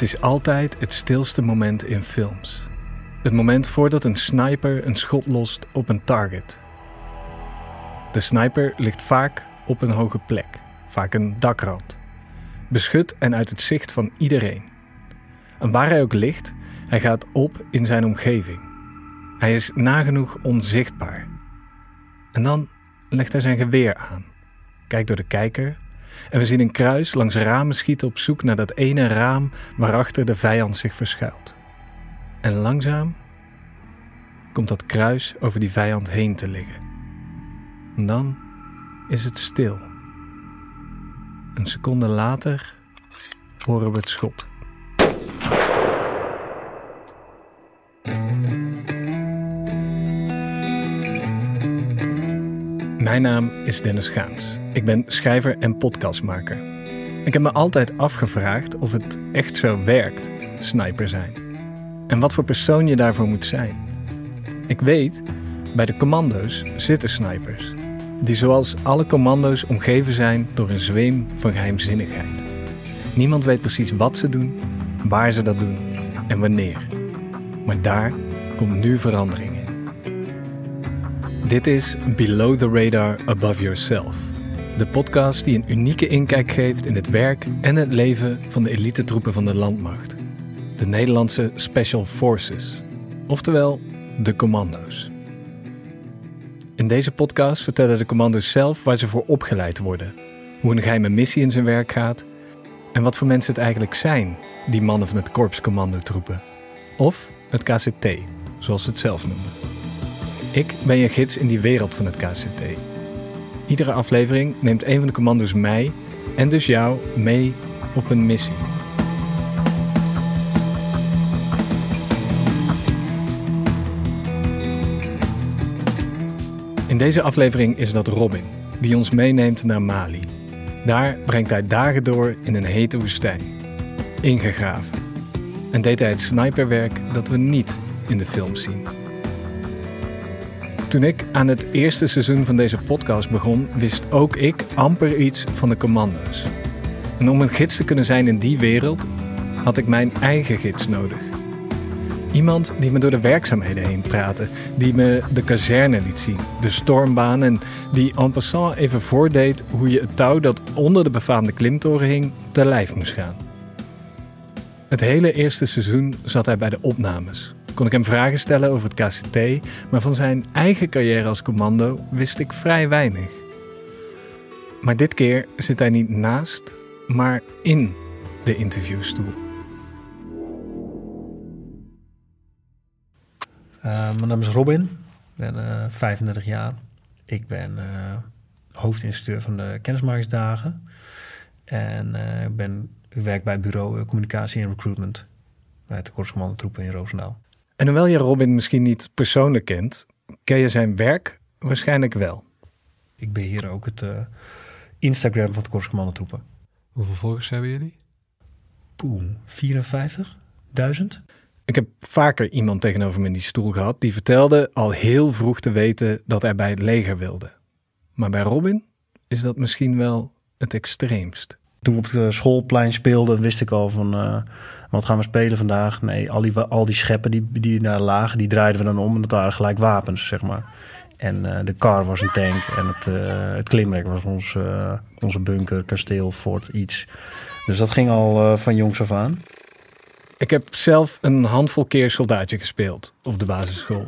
Het is altijd het stilste moment in films. Het moment voordat een sniper een schot lost op een target. De sniper ligt vaak op een hoge plek, vaak een dakrand. Beschut en uit het zicht van iedereen. En waar hij ook ligt, hij gaat op in zijn omgeving. Hij is nagenoeg onzichtbaar. En dan legt hij zijn geweer aan, kijkt door de kijker en we zien een kruis langs ramen schieten op zoek naar dat ene raam waarachter de vijand zich verschuilt. En langzaam komt dat kruis over die vijand heen te liggen. En dan is het stil. Een seconde later horen we het schot. Mijn naam is Dennis Gaans. Ik ben schrijver en podcastmaker. Ik heb me altijd afgevraagd of het echt zo werkt, sniper zijn. En wat voor persoon je daarvoor moet zijn. Ik weet, bij de commando's zitten snipers. Die zoals alle commando's omgeven zijn door een zweem van geheimzinnigheid. Niemand weet precies wat ze doen, waar ze dat doen en wanneer. Maar daar komt nu verandering in. Dit is Below the Radar Above Yourself. De podcast die een unieke inkijk geeft in het werk en het leven van de elite troepen van de landmacht. De Nederlandse Special Forces. Oftewel, de commando's. In deze podcast vertellen de commando's zelf waar ze voor opgeleid worden, hoe een geheime missie in zijn werk gaat en wat voor mensen het eigenlijk zijn, die mannen van het Korps Commandotroepen. Of het KCT, zoals ze het zelf noemen. Ik ben je gids in die wereld van het KCT. Iedere aflevering neemt een van de commando's mij en dus jou mee op een missie. In deze aflevering is dat Robin, die ons meeneemt naar Mali. Daar brengt hij dagen door in een hete woestijn. Ingegraven. En deed hij het sniperwerk dat we niet in de film zien. Toen ik aan het eerste seizoen van deze podcast begon, wist ook ik amper iets van de commando's. En om een gids te kunnen zijn in die wereld, had ik mijn eigen gids nodig. Iemand die me door de werkzaamheden heen praatte, die me de kazerne liet zien, de stormbaan en die en passant even voordeed hoe je het touw dat onder de befaamde klimtoren hing te lijf moest gaan. Het hele eerste seizoen zat hij bij de opnames, kon ik hem vragen stellen over het KCT, maar van zijn eigen carrière als commando wist ik vrij weinig. Maar dit keer zit hij niet naast, maar in de interviewstoel. Uh, mijn naam is Robin, ik ben uh, 35 jaar. Ik ben uh, hoofdinstructeur van de kennismakingsdagen. En ik, ben, werk bij bureau Communicatie en Recruitment bij het Korpscommando Troepen in Roosendaal. En hoewel je Robin misschien niet persoonlijk kent, ken je zijn werk waarschijnlijk wel. Ik beheer ook het uh, Instagram van het Korps Troepen. Hoeveel volgers hebben jullie? Poem, 54.000. Ik heb vaker iemand tegenover me in die stoel gehad die vertelde al heel vroeg te weten dat hij bij het leger wilde. Maar bij Robin is dat misschien wel het extreemst. Toen ik op het schoolplein speelde, wist ik al van uh, wat gaan we spelen vandaag? Nee, al die, al die scheppen die, die daar lagen, die draaiden we dan om en dat waren gelijk wapens, zeg maar. En uh, de kar was een tank en het, uh, het klimrek was ons, onze bunker, kasteel, fort, iets. Dus dat ging al van jongs af aan. Ik heb zelf een handvol keer soldaatje gespeeld op de basisschool.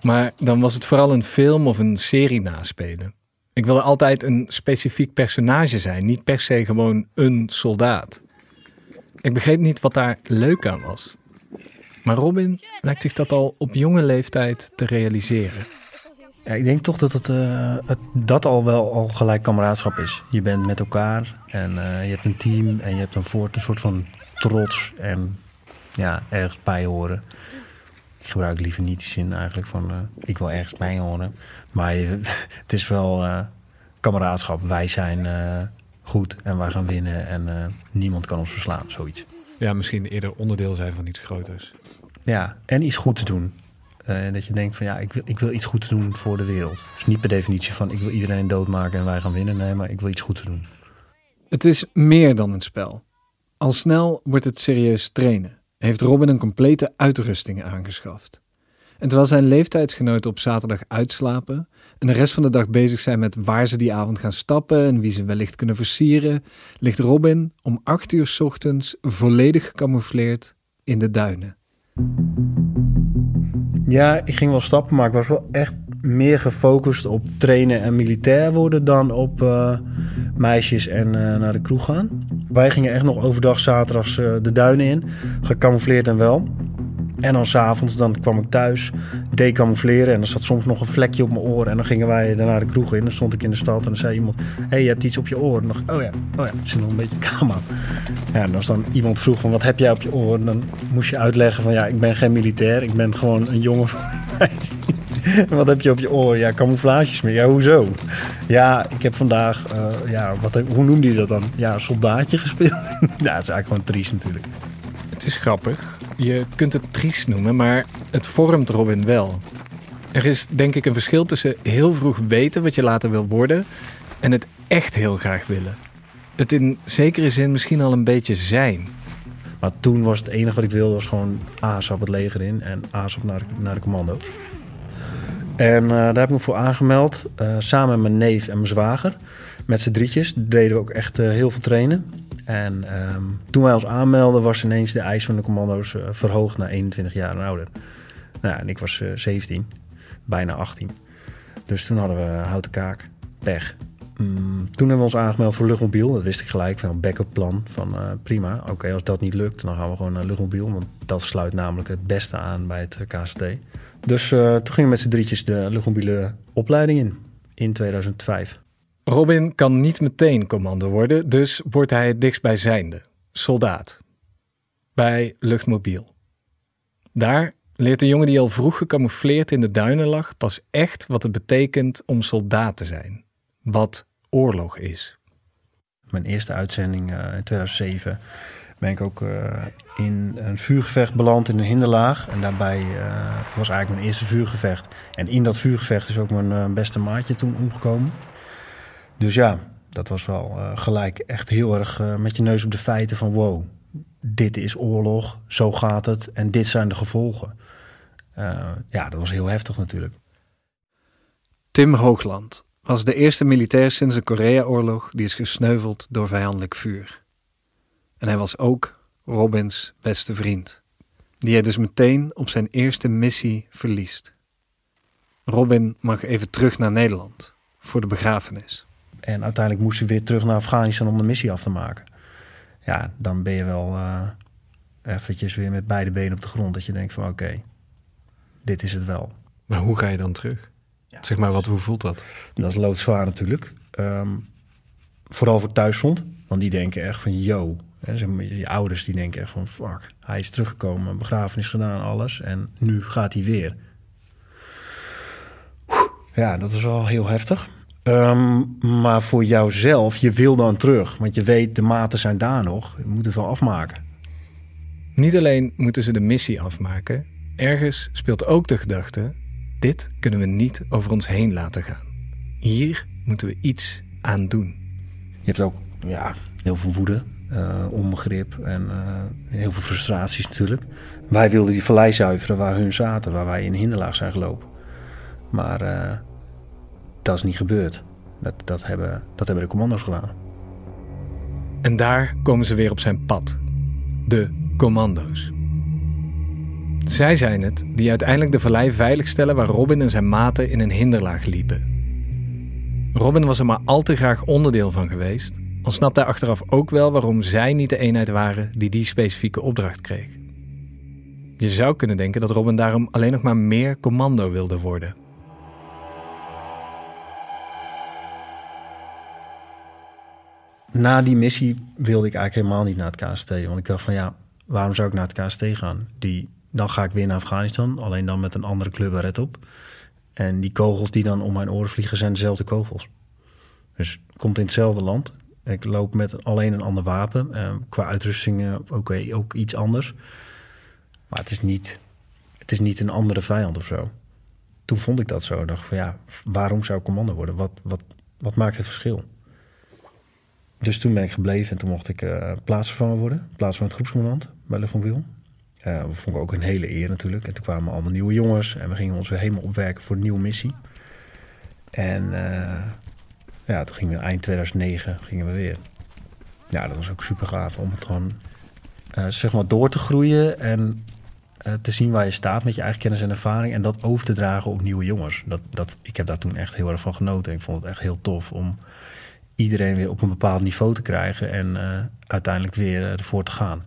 Maar dan was het vooral een film of een serie naspelen. Ik wilde altijd een specifiek personage zijn, niet per se gewoon een soldaat. Ik begreep niet wat daar leuk aan was. Maar Robin lijkt zich dat al op jonge leeftijd te realiseren. Ja, ik denk toch dat het, het, dat al wel al gelijk kameraadschap is. Je bent met elkaar en uh, je hebt een team en je hebt een een soort van trots en ja, ergens bij horen. Ik gebruik liever niet die zin eigenlijk van uh, ik wil ergens bij horen. Maar je, het is wel kameraadschap. Wij zijn goed en wij gaan winnen en uh, niemand kan ons verslaan, zoiets. Ja, misschien eerder onderdeel zijn van iets groters. Ja, en iets goed te doen. Uh, en dat je denkt van ja, ik wil, ik wil iets goed doen voor de wereld. Dus niet per definitie van ik wil iedereen doodmaken en wij gaan winnen. Nee, maar ik wil iets goed doen. Het is meer dan een spel. Al snel wordt het serieus trainen. Heeft Robin een complete uitrusting aangeschaft. En terwijl zijn leeftijdsgenoten op zaterdag uitslapen en de rest van de dag bezig zijn met waar ze die avond gaan stappen en wie ze wellicht kunnen versieren, ligt Robin om 8 uur ochtends volledig gecamoufleerd in de duinen. Ja, ik ging wel stappen, maar ik was wel echt meer gefocust op trainen en militair worden dan op uh, meisjes en uh, naar de kroeg gaan. Wij gingen echt nog overdag zaterdags uh, de duinen in, gecamoufleerd en wel. En dan s'avonds dan kwam ik thuis, decamoufleren en er zat soms nog een vlekje op mijn oor. En dan gingen wij daarna de kroeg in. Dan stond ik in de stad en dan zei iemand, hé, hey, je hebt iets op je oor. En dan dacht ik, oh ja, oh ja, er zit nog een beetje kama. Ja, en als dan iemand vroeg van, wat heb jij op je oor? Dan moest je uitleggen van, ja, ik ben geen militair. Ik ben gewoon een jongen van 15. wat heb je op je oor? Ja, camouflages meer. Ja, hoezo? Ja, ik heb vandaag, uh, ja, wat, hoe noemde je dat dan? Ja, soldaatje gespeeld. ja, het is eigenlijk gewoon triest natuurlijk. Het is grappig. Je kunt het triest noemen, maar het vormt Robin wel. Er is denk ik een verschil tussen heel vroeg weten wat je later wil worden en het echt heel graag willen. Het in zekere zin misschien al een beetje zijn. Maar toen was het enige wat ik wilde was gewoon ASAP het leger in en ASAP naar, naar de commando's. En uh, daar heb ik me voor aangemeld, uh, samen met mijn neef en mijn zwager. Met z'n drietjes deden we ook echt uh, heel veel trainen. En um, toen wij ons aanmelden was ineens de eis van de commando's verhoogd naar 21 jaar en ouder. Nou, en ik was 17, bijna 18. Dus toen hadden we houten kaak, pech. Mm, toen hebben we ons aangemeld voor luchtmobiel. Dat wist ik gelijk van een backup plan. Van prima, oké, als dat niet lukt, dan gaan we gewoon naar luchtmobiel. Want dat sluit namelijk het beste aan bij het KCT. Dus toen gingen we met z'n drietjes de luchtmobiele opleiding in, in 2005. Robin kan niet meteen commando worden, dus wordt hij het dichtstbijzijnde, soldaat. Bij luchtmobiel. Daar leert de jongen die al vroeg gecamoufleerd in de duinen lag pas echt wat het betekent om soldaat te zijn. Wat oorlog is. Mijn eerste uitzending uh, in 2007 ben ik ook uh, in een vuurgevecht beland in een hinderlaag. En daarbij uh, was eigenlijk mijn eerste vuurgevecht. En in dat vuurgevecht is ook mijn beste maatje toen omgekomen. Dus ja, dat was wel gelijk echt heel erg met je neus op de feiten van wow, dit is oorlog, zo gaat het en dit zijn de gevolgen. ja, dat was heel heftig natuurlijk. Tim Hoogland was de eerste militair sinds de Korea-oorlog die is gesneuveld door vijandelijk vuur. En hij was ook Robins beste vriend, die hij dus meteen op zijn eerste missie verliest. Robin mag even terug naar Nederland voor de begrafenis. En uiteindelijk moest hij weer terug naar Afghanistan om de missie af te maken. Ja, dan ben je wel uh, eventjes weer met beide benen op de grond. Dat je denkt van oké, dit is het wel. Maar hoe ga je dan terug? Ja, zeg maar, wat, hoe voelt dat? Dat is loodzwaar natuurlijk. Um, vooral voor thuisfront. Want die denken echt van, yo, Hè, zeg maar, je ouders die denken echt van fuck, hij is teruggekomen, begrafenis gedaan, alles. En nu gaat hij weer. Ja, dat is wel heel heftig. Um, maar voor jouzelf, je wil dan terug. Want je weet, de maten zijn daar nog. Je moet het wel afmaken. Niet alleen moeten ze de missie afmaken. Ergens speelt ook de gedachte... dit kunnen we niet over ons heen laten gaan. Hier moeten we iets aan doen. Je hebt ook ja, heel veel woede uh, onbegrip en uh, heel veel frustraties natuurlijk. Wij wilden die vallei zuiveren waar hun zaten, waar wij in hinderlaag zijn gelopen. Maar uh, dat is niet gebeurd. Dat, dat, hebben, dat hebben de commando's gedaan. En daar komen ze weer op zijn pad. De commando's. Zij zijn het die uiteindelijk de vallei veiligstellen waar Robin en zijn maten in een hinderlaag liepen. Robin was er maar al te graag onderdeel van geweest al snapt hij achteraf ook wel waarom zij niet de eenheid waren die die specifieke opdracht kreeg. Je zou kunnen denken dat Robin daarom alleen nog maar meer commando wilde worden. Na die missie wilde ik eigenlijk helemaal niet naar het KST. Want ik dacht van ja, waarom zou ik naar het KST gaan? Die, dan ga ik weer naar Afghanistan, alleen dan met een andere club op. En die kogels die dan om mijn oren vliegen zijn dezelfde kogels. Dus komt in hetzelfde land. Ik loop met alleen een ander wapen. Uh, qua uitrusting ook iets anders. Maar het is, niet, het is niet een andere vijand of zo. Toen vond ik dat zo. Dacht van ja, waarom zou ik commando worden? Wat, wat, wat maakt het verschil? Dus toen ben ik gebleven en toen mocht ik uh, plaatsvervanger worden. Plaats van het groepscommandant bij Luchtmobiel. Uh, dat vond ik ook een hele eer natuurlijk. En toen kwamen allemaal nieuwe jongens en we gingen ons weer helemaal opwerken voor een nieuwe missie. En uh, ja, toen gingen we eind 2009 gingen we weer. Ja, dat was ook super gaaf om het gewoon zeg maar door te groeien en te zien waar je staat met je eigen kennis en ervaring en dat over te dragen op nieuwe jongens. Dat, dat, ik heb daar toen echt heel erg van genoten. Ik vond het echt heel tof om iedereen weer op een bepaald niveau te krijgen en uh, uiteindelijk weer uh, ervoor te gaan.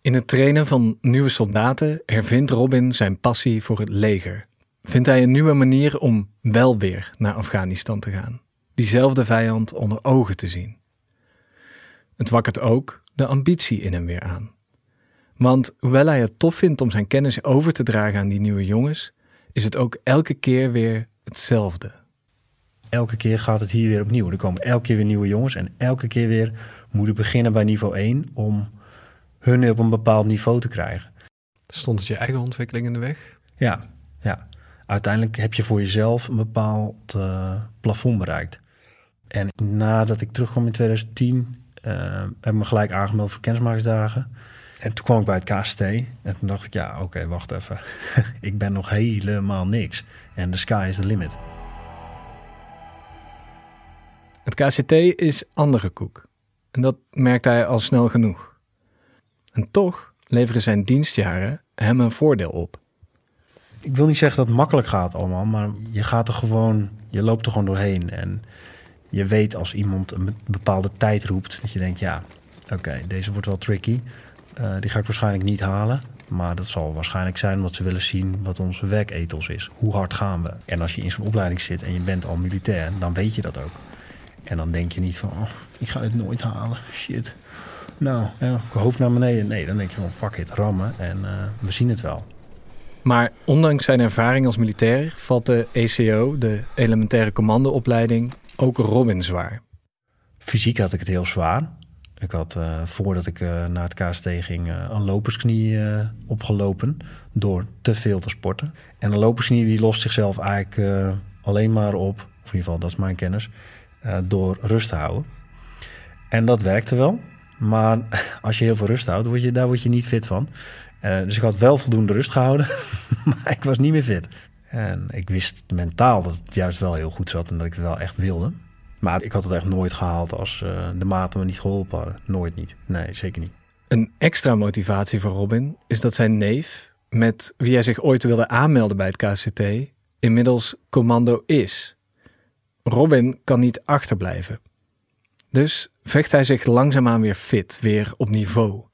In het trainen van nieuwe soldaten hervindt Robin zijn passie voor het leger. Vindt hij een nieuwe manier om wel weer naar Afghanistan te gaan. Diezelfde vijand onder ogen te zien. Het wakkert ook de ambitie in hem weer aan. Want hoewel hij het tof vindt om zijn kennis over te dragen aan die nieuwe jongens, is het ook elke keer weer hetzelfde elke keer gaat het hier weer opnieuw. Er komen elke keer weer nieuwe jongens. En elke keer weer moet ik beginnen bij niveau 1 om hun op een bepaald niveau te krijgen. Stond het je eigen ontwikkeling in de weg? Ja, ja. Uiteindelijk heb je voor jezelf een bepaald uh, plafond bereikt. En nadat ik terugkwam in 2010, uh, heb ik me gelijk aangemeld voor kennismakersdagen. En toen kwam ik bij het KST en toen dacht ik, ja, oké, wacht even. ik ben nog helemaal niks. En de sky is the limit. Het KCT is andere koek. En dat merkt hij al snel genoeg. En toch leveren zijn dienstjaren hem een voordeel op. Ik wil niet zeggen dat het makkelijk gaat allemaal, maar je gaat er gewoon, je loopt er gewoon doorheen. En je weet als iemand een bepaalde tijd roept, dat je denkt, ja, oké, deze wordt wel tricky. Uh, die ga ik waarschijnlijk niet halen. Maar dat zal waarschijnlijk zijn omdat ze willen zien wat onze werkethos is. Hoe hard gaan we? En als je in zo'n opleiding zit en je bent al militair, dan weet je dat ook. En dan denk je niet van, oh, ik ga het nooit halen. Shit. Nou, ja, hoofd naar beneden. Nee, dan denk je van, fuck it, rammen. En uh, we zien het wel. Maar ondanks zijn ervaring als militair valt de ECO, de elementaire commandoopleiding, ook Robin zwaar. Fysiek had ik het heel zwaar. Ik had uh, voordat ik uh, naar het KST ging een lopersknie opgelopen door te veel te sporten. En een lopersknie die lost zichzelf eigenlijk alleen maar op, of in ieder geval dat is mijn kennis, uh, door rust te houden. En dat werkte wel. Maar als je heel veel rust houdt, word je, daar word je niet fit van. Uh, dus ik had wel voldoende rust gehouden, maar ik was niet meer fit. En ik wist mentaal dat het juist wel heel goed zat en dat ik het wel echt wilde. Maar ik had het echt nooit gehaald als uh, de maten me niet geholpen hadden. Nooit niet. Nee, zeker niet. Een extra motivatie voor Robin is dat zijn neef, met wie hij zich ooit wilde aanmelden bij het KCT, inmiddels commando is. Robin kan niet achterblijven. Dus vecht hij zich langzaamaan weer fit, weer op niveau.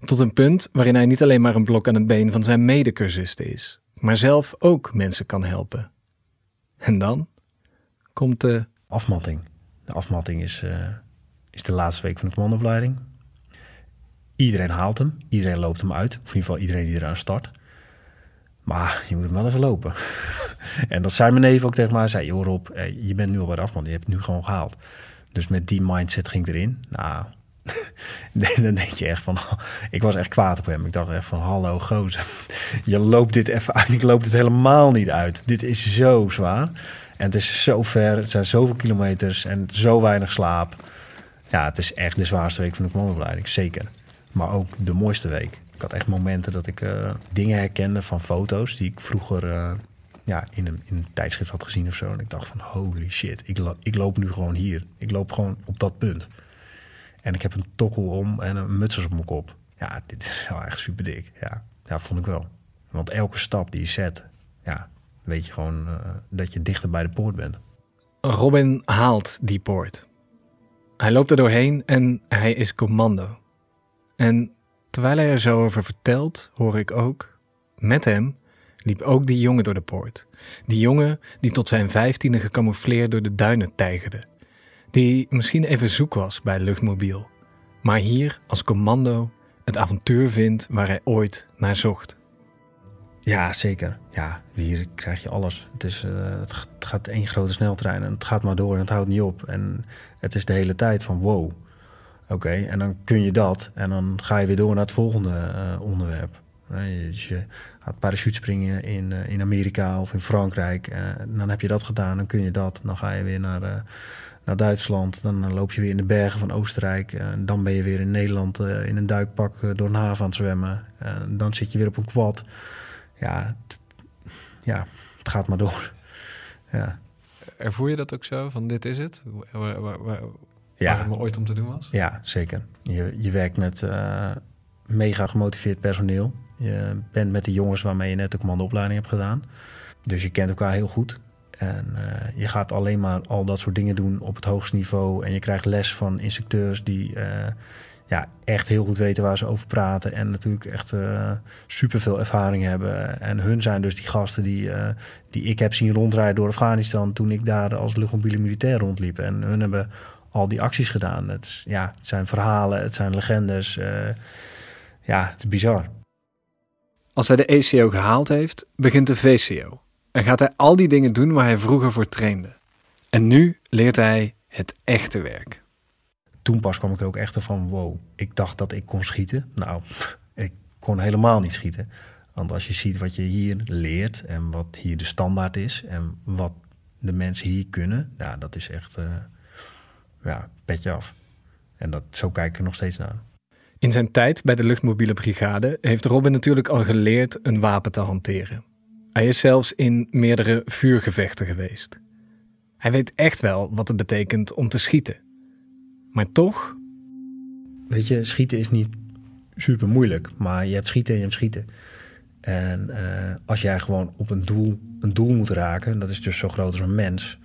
Tot een punt waarin hij niet alleen maar een blok aan het been van zijn medecursisten is, maar zelf ook mensen kan helpen. En dan komt de afmatting. De afmatting is, uh, is de laatste week van de commandoopleiding. Iedereen haalt hem, iedereen loopt hem uit, of in ieder geval iedereen die eraan start. Maar je moet hem wel even lopen. en dat zei mijn neef ook tegen mij. zei, joh Rob, eh, je bent nu al bij de. Je hebt het nu gewoon gehaald. Dus met die mindset ging ik erin. Nou, dan denk je echt van... Ik was echt kwaad op hem. Ik dacht echt van, hallo gozer. Je loopt dit even uit. Ik loop dit helemaal niet uit. Dit is zo zwaar. En het is zo ver. Het zijn zoveel kilometers en zo weinig slaap. Ja, het is echt de zwaarste week van de commandoopleiding. Zeker. Maar ook de mooiste week. Ik had echt momenten dat ik uh, dingen herkende van foto's die ik vroeger uh, ja, in, een, in tijdschrift had gezien of zo. En ik dacht van holy shit, ik, ik loop nu gewoon hier. Ik loop gewoon op dat punt. En ik heb een tokkel om en een mutsers op mijn kop. Ja, dit is wel echt super dik. Ja, ja vond ik wel. Want elke stap die je zet, ja, weet je gewoon uh, dat je dichter bij de poort bent. Robin haalt die poort. Hij loopt er doorheen en hij is commando. En Terwijl hij er zo over vertelt, hoor ik ook, met hem liep ook die jongen door de poort. Die jongen die tot zijn vijftiende gecamoufleerd door de duinen tijgerde. Die misschien even zoek was bij luchtmobiel, maar hier als commando het avontuur vindt waar hij ooit naar zocht. Ja, zeker. Ja, hier krijg je alles. Het, is, uh, het gaat één grote sneltrein en het gaat maar door en het houdt niet op. En het is de hele tijd van wow. Oké, en dan kun je dat en dan ga je weer door naar het volgende uh, onderwerp. Dus je gaat parachutespringen in, uh, in Amerika of in Frankrijk. Uh, dan heb je dat gedaan, dan kun je dat. Dan ga je weer naar, naar Duitsland. Dan loop je weer in de bergen van Oostenrijk. En dan ben je weer in Nederland in een duikpak door een haven aan het zwemmen. En dan zit je weer op een quad. Ja, ja, het gaat maar door. Ja. Ervoer je dat ook zo? Van dit is het? Waar, ja. het me ooit om te doen was? Ja, zeker. Je, je werkt met uh, mega gemotiveerd personeel. Je bent met de jongens waarmee je net de commandoopleiding hebt gedaan. Dus je kent elkaar heel goed. En uh, je gaat alleen maar al dat soort dingen doen op het hoogste niveau. En je krijgt les van instructeurs die uh, ja, echt heel goed weten waar ze over praten. En natuurlijk echt uh, superveel ervaring hebben. En hun zijn dus die gasten die, die ik heb zien rondrijden door Afghanistan toen ik daar als luchtmobiele militair rondliep. En hun hebben al die acties gedaan. Het, ja, het zijn verhalen, het zijn legendes. Uh, ja, het is bizar. Als hij de ACO gehaald heeft, begint de VCO. En gaat hij al die dingen doen waar hij vroeger voor trainde. En nu leert hij het echte werk toen pas kwam ik er ook echt van, wow, ik dacht dat ik kon schieten. Nou, ik kon helemaal niet schieten. Want als je ziet wat je hier leert en wat hier de standaard is en wat de mensen hier kunnen, ja, dat is echt, uh, ja, petje af. En dat, zo kijk ik er nog steeds naar. In zijn tijd bij de luchtmobiele brigade heeft Robin natuurlijk al geleerd een wapen te hanteren. Hij is zelfs in meerdere vuurgevechten geweest. Hij weet echt wel wat het betekent om te schieten. Maar toch? Weet je, schieten is niet super moeilijk, maar je hebt schieten en je hebt schieten. En uh, als jij gewoon op een doel, een doel moet raken, dat is dus zo groot als een mens.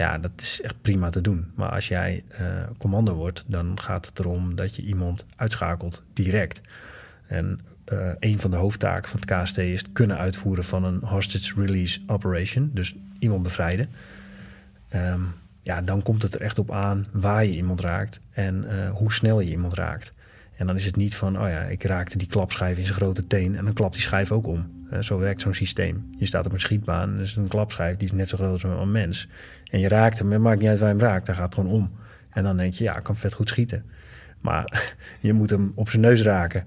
Ja, dat is echt prima te doen. Maar als jij uh, commando wordt, dan gaat het erom dat je iemand uitschakelt direct. En uh, een van de hoofdtaken van het KST is het kunnen uitvoeren van een hostage release operation. Dus iemand bevrijden. Um, ja, dan komt het er echt op aan waar je iemand raakt en uh, hoe snel je iemand raakt. En dan is het niet van, oh ja, ik raakte die klapschijf in zijn grote teen en dan klapt die schijf ook om. Zo werkt zo'n systeem. Je staat op een schietbaan, er is een klapschijf die is net zo groot als een mens. En je raakt hem, het maakt niet uit waar je hem raakt, hij gaat gewoon om. En dan denk je, ja, ik kan vet goed schieten. Maar je moet hem op zijn neus raken.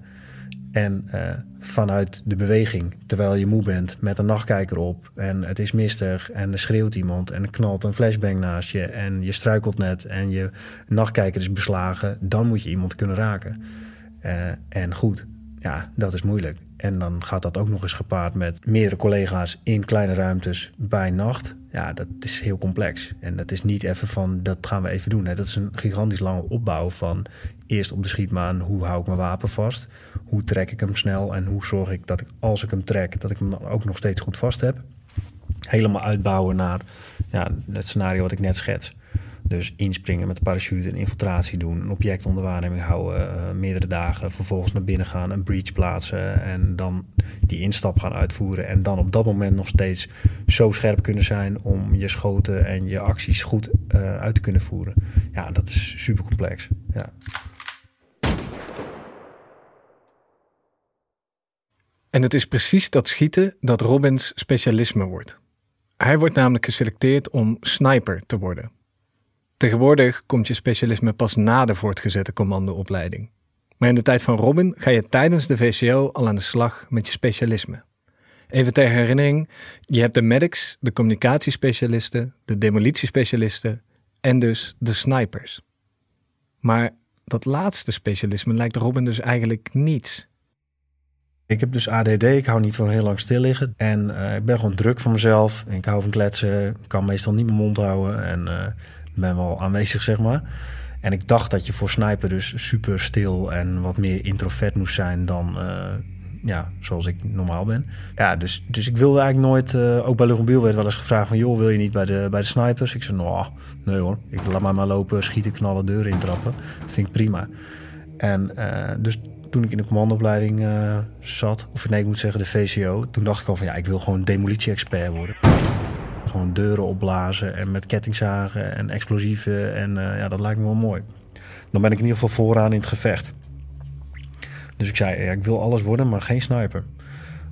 En uh, vanuit de beweging, terwijl je moe bent, met een nachtkijker op. En het is mistig en er schreeuwt iemand en er knalt een flashbang naast je. En je struikelt net en je nachtkijker is beslagen. Dan moet je iemand kunnen raken. Uh, en goed, ja, dat is moeilijk. En dan gaat dat ook nog eens gepaard met meerdere collega's in kleine ruimtes bij nacht. Ja, dat is heel complex. En dat is niet even van, dat gaan we even doen. Hè. Dat is een gigantisch lange opbouw van eerst op de schietmaan, hoe hou ik mijn wapen vast? Hoe trek ik hem snel? En hoe zorg ik dat ik, als ik hem trek, dat ik hem dan ook nog steeds goed vast heb? Helemaal uitbouwen naar ja, het scenario wat ik net schets. Dus inspringen met de parachute, een infiltratie doen, een object onder waarneming houden, uh, meerdere dagen, vervolgens naar binnen gaan, een breach plaatsen en dan die instap gaan uitvoeren. En dan op dat moment nog steeds zo scherp kunnen zijn om je schoten en je acties goed uh, uit te kunnen voeren. Ja, dat is super complex. Ja. En het is precies dat schieten dat Robins specialisme wordt. Hij wordt namelijk geselecteerd om sniper te worden. Tegenwoordig komt je specialisme pas na de voortgezette commandoopleiding. Maar in de tijd van Robin ga je tijdens de VCO al aan de slag met je specialisme. Even ter herinnering, je hebt de medics, de communicatiespecialisten, de demolitiespecialisten en dus de snipers. Maar dat laatste specialisme lijkt Robin dus eigenlijk niets. Ik heb dus ADD, ik hou niet van heel lang stil liggen. En uh, ik ben gewoon druk van mezelf. Ik hou van kletsen, kan meestal niet mijn mond houden. En uh, ben wel aanwezig, zeg maar. En ik dacht dat je voor sniper dus super stil en wat meer introvert moest zijn dan uh, ja, zoals ik normaal ben. Ja, dus, dus ik wilde eigenlijk nooit, uh, ook bij Luchtmobiel werd wel eens gevraagd van... joh, wil je niet bij de, bij de snipers? Ik zei, nou, nee hoor, ik laat maar maar lopen, schieten, knallen, deuren intrappen. Dat vind ik prima. En uh, dus toen ik in de commandoopleiding zat, of nee, ik moet zeggen de VCO... toen dacht ik al van ja, ik wil gewoon demolitie-expert worden gewoon deuren opblazen en met kettingzagen en explosieven. En uh, ja, dat lijkt me wel mooi. Dan ben ik in ieder geval vooraan in het gevecht. Dus ik zei, ja, ik wil alles worden, maar geen sniper.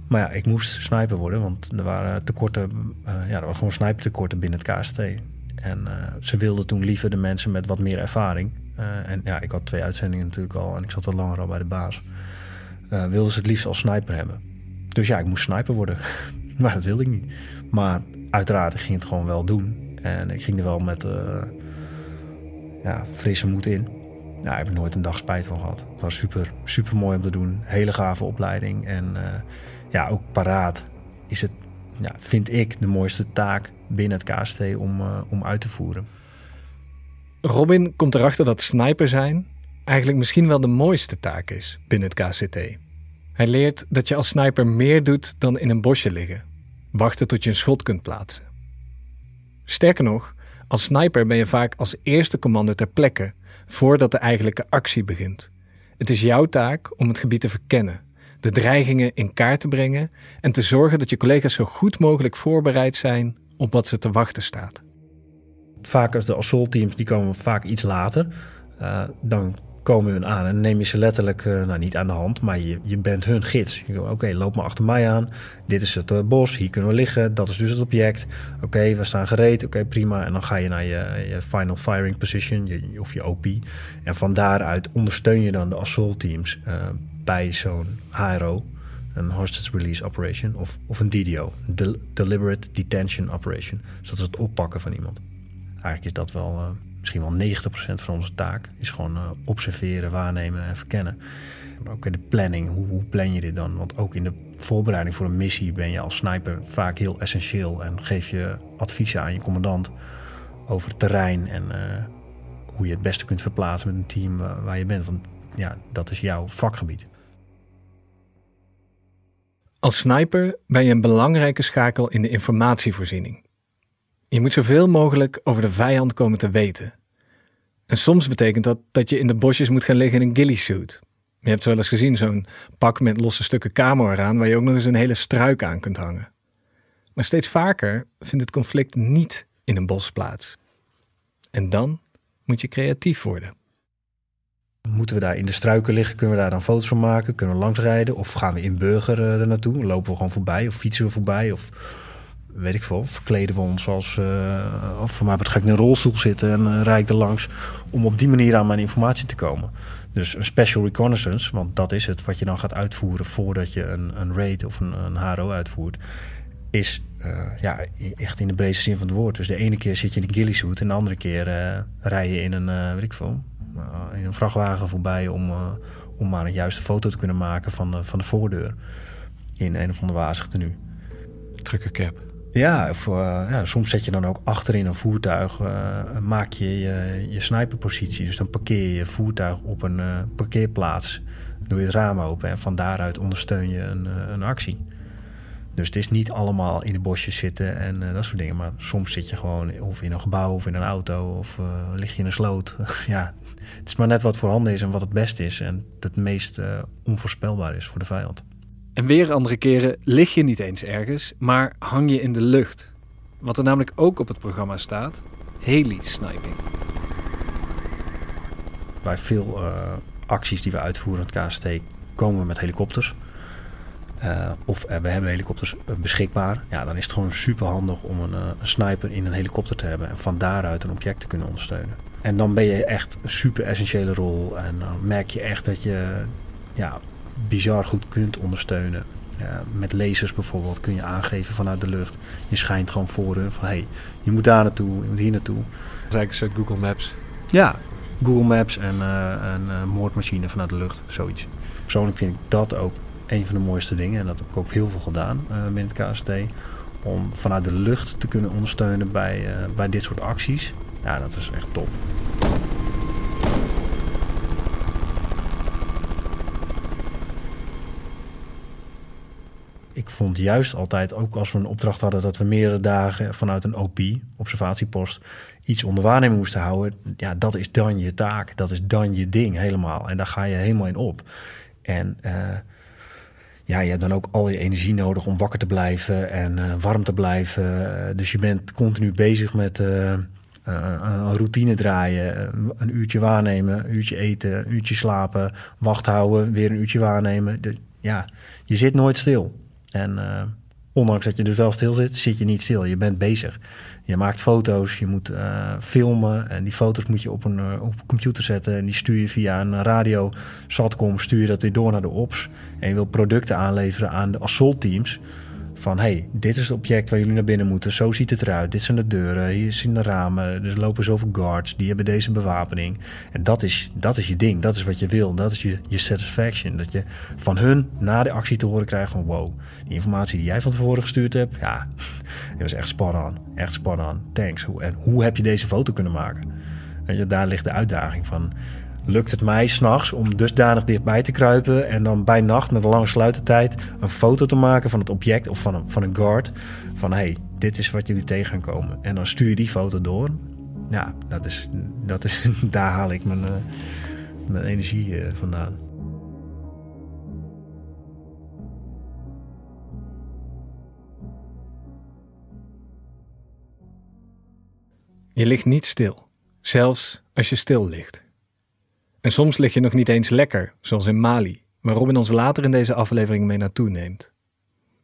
Maar ja, ik moest sniper worden, want er waren tekorten, uh, ja, er waren gewoon snipertekorten binnen het KST. En uh, ze wilden toen liever de mensen met wat meer ervaring. en ja, ik had twee uitzendingen natuurlijk al en ik zat al langer al bij de baas. wilden ze het liefst als sniper hebben. Dus ja, ik moest sniper worden. maar dat wilde ik niet. Maar uiteraard, ik ging het gewoon wel doen. En ik ging er wel met, uh, ja, frisse moed in. Nou, daar heb ik nooit een dag spijt van gehad. Het was super, super mooi om te doen. Hele gave opleiding. En ja, ook paraat is het, ja, vind ik, de mooiste taak binnen het KST om, om uit te voeren. Robin komt erachter dat sniper zijn eigenlijk misschien wel de mooiste taak is binnen het KCT. Hij leert dat je als sniper meer doet dan in een bosje liggen, wachten tot je een schot kunt plaatsen. Sterker nog, als sniper ben je vaak als eerste commando ter plekke voordat de eigenlijke actie begint. Het is jouw taak om het gebied te verkennen, de dreigingen in kaart te brengen en te zorgen dat je collega's zo goed mogelijk voorbereid zijn op wat ze te wachten staat. Vaak als de assault teams die komen vaak iets later. Uh, dan komen hun aan en neem je ze letterlijk, uh, nou niet aan de hand, maar je, je bent hun gids. Oké, loop maar achter mij aan. Dit is het uh, bos, hier kunnen we liggen. Dat is dus het object. Oké, we staan gereed. Oké, prima. En dan ga je naar je, je final firing position je, of je OP. En van daaruit ondersteun je dan de assault teams uh, bij zo'n HRO, een hostage release operation, of, of een DDO, deliberate detention operation. Dus dat is het oppakken van iemand. Eigenlijk is dat wel misschien wel 90% van onze taak is gewoon uh, observeren, waarnemen en verkennen. ook in de planning, hoe, plan je dit dan? Want ook in de voorbereiding voor een missie ben je als sniper vaak heel essentieel en geef je adviezen aan je commandant over het terrein en uh, hoe je het beste kunt verplaatsen met een team waar, waar je bent. Want ja, dat is jouw vakgebied. Als sniper ben je een belangrijke schakel in de informatievoorziening. Je moet zoveel mogelijk over de vijand komen te weten. En soms betekent dat dat je in de bosjes moet gaan liggen in een ghillie suit. Je hebt wel eens gezien zo'n pak met losse stukken camo eraan waar je ook nog eens een hele struik aan kunt hangen. Maar steeds vaker vindt het conflict niet in een bos plaats. En dan moet je creatief worden. Moeten we daar in de struiken liggen? Kunnen we daar dan foto's van maken? Kunnen we langsrijden? Of gaan we in burger uh, er naartoe? Lopen we gewoon voorbij? Of fietsen we voorbij? Of weet ik veel, verkleden we ons als... Uh, of voor mij ga ik in een rolstoel zitten en uh, rijd er langs... om op die manier aan mijn informatie te komen. Dus een special reconnaissance, want dat is het wat je dan gaat uitvoeren... voordat je een, een raid of een, een HRO uitvoert... is uh, ja, echt in de breedste zin van het woord. Dus de ene keer zit je in een ghillie en de andere keer rij je in een, weet ik veel, in een vrachtwagen voorbij... om, om maar een juiste foto te kunnen maken van, van de voordeur... in een of andere wazig tenue. Truckercap. Ja, uh, ja, soms zet je dan ook achterin een voertuig, uh, maak je, je je sniperpositie. Dus dan parkeer je je voertuig op een parkeerplaats, doe je het raam open en van daaruit ondersteun je een, een actie. Dus het is niet allemaal in de bosjes zitten en dat soort dingen. Maar soms zit je gewoon of in een gebouw of in een auto of lig je in een sloot. ja, het is maar net wat voorhanden is en wat het beste is en het meest onvoorspelbaar is voor de vijand. En weer andere keren lig je niet eens ergens, maar hang je in de lucht. Wat er namelijk ook op het programma staat: heli-sniping. Bij veel uh, acties die we uitvoeren in het KST komen we met helikopters. Uh, of uh, we hebben helikopters beschikbaar. Ja, dan is het gewoon super handig om een, een, sniper in een helikopter te hebben en van daaruit een object te kunnen ondersteunen. En dan ben je echt een super essentiële rol. En dan merk je echt dat je ja, bizar goed kunt ondersteunen. met lasers bijvoorbeeld kun je aangeven vanuit de lucht. Je schijnt gewoon voor hun van hey, je moet daar naartoe, je moet hier naartoe. Dat is eigenlijk een soort Google Maps. Ja, Google Maps en een uh, moordmachine vanuit de lucht, zoiets. Persoonlijk vind ik dat ook een van de mooiste dingen. En dat heb ik ook heel veel gedaan uh, binnen het KST. Om vanuit de lucht te kunnen ondersteunen bij, bij dit soort acties. Ja, dat is echt top. Ik vond juist altijd, ook als we een opdracht hadden dat we meerdere dagen vanuit een OP, observatiepost, iets onder waarneming moesten houden. Ja, dat is dan je taak. Dat is dan je ding helemaal. En daar ga je helemaal in op. En uh, ja, je hebt dan ook al je energie nodig om wakker te blijven en uh, warm te blijven. dus je bent continu bezig met een routine draaien. Een uurtje waarnemen, een uurtje eten, een uurtje slapen, wacht houden, weer een uurtje waarnemen. De, ja, je zit nooit stil. En uh, ondanks dat je dus wel stil zit, zit je niet stil. Je bent bezig. Je maakt foto's, je moet uh, filmen. En die foto's moet je op een, uh, op computer zetten. En die stuur je via een radio, satcom, stuur je dat weer door naar de ops. En je wil producten aanleveren aan de assault teams Van hey, dit is het object waar jullie naar binnen moeten. Zo ziet het eruit. Dit zijn de deuren. Hier zien de ramen. Er lopen zoveel guards. Die hebben deze bewapening. En dat is, dat is je ding. Dat is wat je wil. Dat is je, je satisfaction. Dat je van hun na de actie te horen krijgt van wow. Die informatie die jij van tevoren gestuurd hebt. Ja, het was echt spannend. Echt spannend. Thanks. En hoe heb je deze foto kunnen maken? Je, daar ligt de uitdaging van lukt het mij s'nachts om dusdanig dichtbij te kruipen en dan bij nacht met een lange sluitertijd een foto te maken van het object of van een, van een guard. Van hey, dit is wat jullie tegen gaan komen. En dan stuur je die foto door. Ja, dat is, dat is, daar haal ik mijn, uh, mijn energie uh, vandaan. Je ligt niet stil, zelfs als je stil ligt. En soms lig je nog niet eens lekker, zoals in Mali, waar Robin ons later in deze aflevering mee naartoe neemt.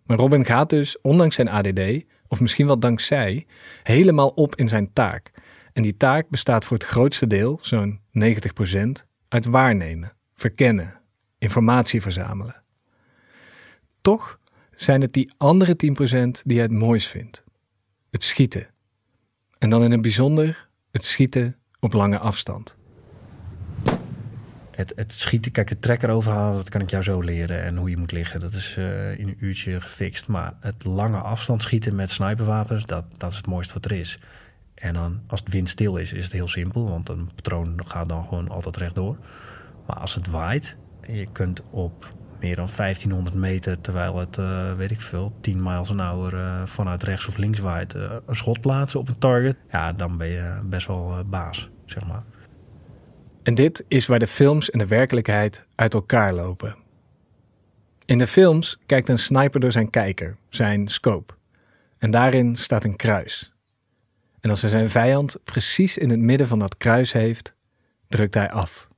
Maar Robin gaat dus, ondanks zijn ADD, of misschien wel dankzij, helemaal op in zijn taak. En die taak bestaat voor het grootste deel, zo'n 90%, uit waarnemen, verkennen, informatie verzamelen. Toch zijn het die andere 10% die hij het mooist vindt. Het schieten. En dan in het bijzonder het schieten op lange afstand het, het schieten, kijk, het trekker overhalen, dat kan ik jou zo leren. En hoe je moet liggen, dat is uh, in een uurtje gefixt. Maar het lange afstand schieten met sniperwapens, dat, dat is het mooiste wat er is. En dan, als het windstil is, is het heel simpel. Want een patroon gaat dan gewoon altijd rechtdoor. Maar als het waait, je kunt op meer dan 1500 meter, terwijl het, uh, weet ik veel, 10 miles an hour uh, vanuit rechts of links waait, een schot plaatsen op een target. Ja, dan ben je best wel baas, zeg maar. En dit is waar de films en de werkelijkheid uit elkaar lopen. In de films kijkt een sniper door zijn kijker, zijn scope. En daarin staat een kruis. En als hij zijn vijand precies in het midden van dat kruis heeft, drukt hij af.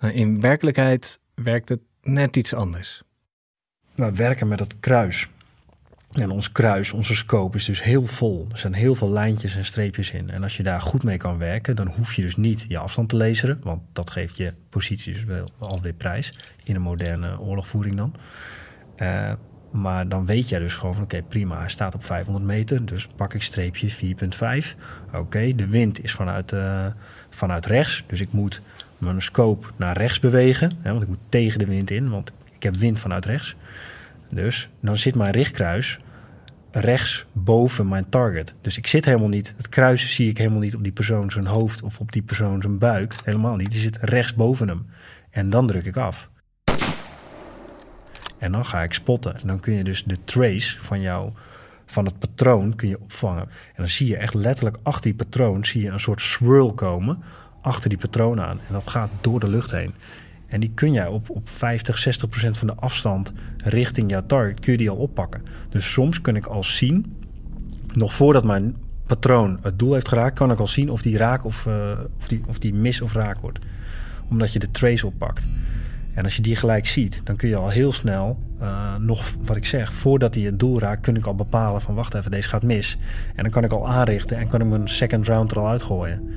In werkelijkheid werkt het net iets anders. Nou, werken met dat kruis en ons kruis, onze scope is dus heel vol. Er zijn heel veel lijntjes en streepjes in. En als je daar goed mee kan werken, dan hoef je dus niet je afstand te lezen. Want dat geeft je positie dus wel alweer prijs. In een moderne oorlogvoering dan. Uh, maar dan weet jij dus gewoon van oké, prima, hij staat op 500 meter. Dus pak ik streepje 4.5. Oké, de wind is vanuit, uh, vanuit rechts. Dus ik moet mijn scope naar rechts bewegen. Hè, want ik moet tegen de wind in, want ik heb wind vanuit rechts. Dus dan zit mijn richtkruis rechts boven mijn target. Dus ik zit helemaal niet, het kruis zie ik helemaal niet op die persoon zijn hoofd of op die persoon zijn buik. Helemaal niet. Die zit rechts boven hem. En dan druk ik af. En dan ga ik spotten. En dan kun je dus de trace van jou, van het patroon, kun je opvangen. En dan zie je echt letterlijk achter die patroon, zie je een soort swirl komen achter die patroon aan. En dat gaat door de lucht heen. En die kun jij op, op 50, 60 procent van de afstand richting jouw target, kun je die al oppakken. Dus soms kun ik al zien, nog voordat mijn patroon het doel heeft geraakt, kan ik al zien of die raak of, uh, of, die, of die mis of raak wordt. Omdat je de trace oppakt. En als je die gelijk ziet, dan kun je al heel snel, uh, nog wat ik zeg, voordat hij het doel raakt, kun ik al bepalen van wacht even, deze gaat mis. En dan kan ik al aanrichten en kan ik mijn second round er al uitgooien.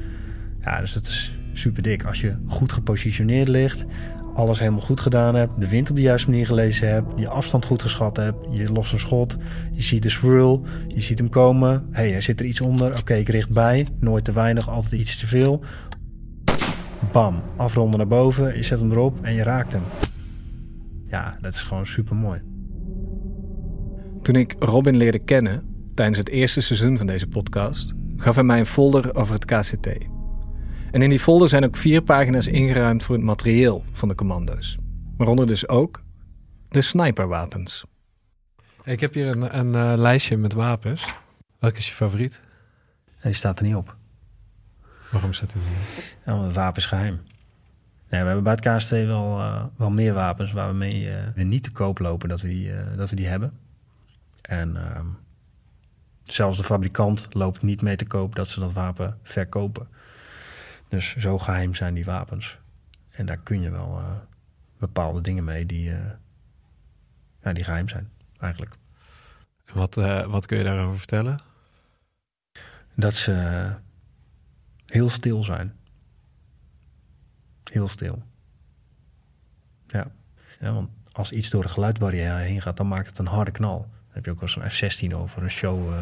Ja, dus dat is super dik. Als je goed gepositioneerd ligt, alles helemaal goed gedaan hebt, de wind op de juiste manier gelezen hebt, je afstand goed geschat hebt, je lost een schot, je ziet de swirl, je ziet hem komen. Hey, er zit er iets onder. Oké, ik richt bij. Nooit te weinig, altijd iets te veel. Bam, afronden naar boven, je zet hem erop en je raakt hem. Ja, dat is gewoon super mooi. Toen ik Robin leerde kennen tijdens het eerste seizoen van deze podcast, gaf hij mij een folder over het KCT. En in die folder zijn ook vier pagina's ingeruimd voor het materieel van de commando's. Waaronder dus ook de sniperwapens. Ik heb hier een, een uh, lijstje met wapens. Welke is je favoriet? Die staat er niet op. Waarom staat er niet op? Ja, het wapen is geheim. Nee, we hebben bij het KST wel, uh, wel meer wapens waar we mee uh, niet te koop lopen dat we die, dat we die hebben. En ehm, zelfs de fabrikant loopt niet mee te koop dat ze dat wapen verkopen. Dus zo geheim zijn die wapens. En daar kun je wel uh, bepaalde dingen mee die, uh, ja, die geheim zijn, eigenlijk. Wat, uh, wat kun je daarover vertellen? Dat ze heel stil zijn. Heel stil. Ja. ja, want als iets door de geluidbarrière heen gaat, dan maakt het een harde knal. heb je ook wel zo'n F-16 over een show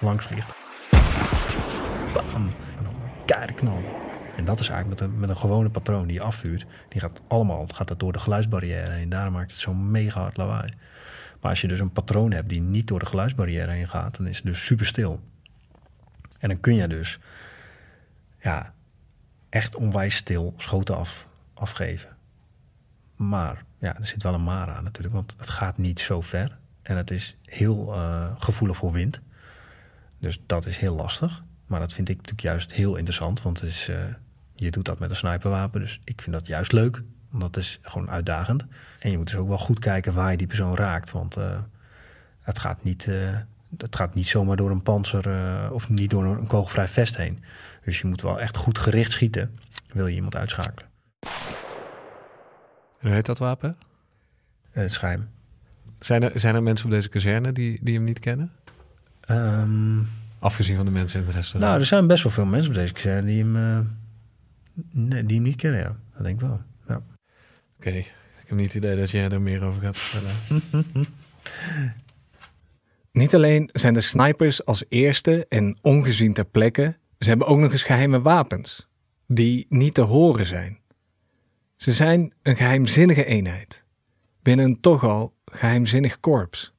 langs vliegt. Bam! En dan keihard knal. En dat is eigenlijk met een, met een gewone patroon die je afvuurt. Die gaat allemaal gaat dat door de geluidsbarrière heen. Daarom maakt het zo'n mega hard lawaai. Maar als je dus een patroon hebt die niet door de geluidsbarrière heen gaat, dan is het dus super stil. En dan kun je dus ja, echt onwijs stil schoten af, afgeven. Maar ja, er zit wel een maar aan natuurlijk, want het gaat niet zo ver. En het is heel uh, gevoelig voor wind. Dus dat is heel lastig. Maar dat vind ik natuurlijk juist heel interessant, want het is, uh, je doet dat met een sniperwapen. Dus ik vind dat juist leuk, want dat is gewoon uitdagend. En je moet dus ook wel goed kijken waar je die persoon raakt. Want uh, het, gaat niet, het gaat niet zomaar door een panzer of niet door een kogelvrij vest heen. Dus je moet wel echt goed gericht schieten, wil je iemand uitschakelen. En hoe heet dat wapen? Het schijm. Zijn er, zijn er mensen op deze kazerne die, die hem niet kennen? Um, Afgezien van de mensen in de restaurant. Nou, er zijn best wel veel mensen op deze kazerne die hem, uh, nee, die hem niet kennen, ja. Dat denk ik wel, ja. Oké, okay. ik heb niet het idee dat jij er meer over gaat vertellen. niet alleen zijn de snipers als eerste en ongezien ter plekke, ze hebben ook nog eens geheime wapens, die niet te horen zijn. Ze zijn een geheimzinnige eenheid, binnen een toch al geheimzinnig korps.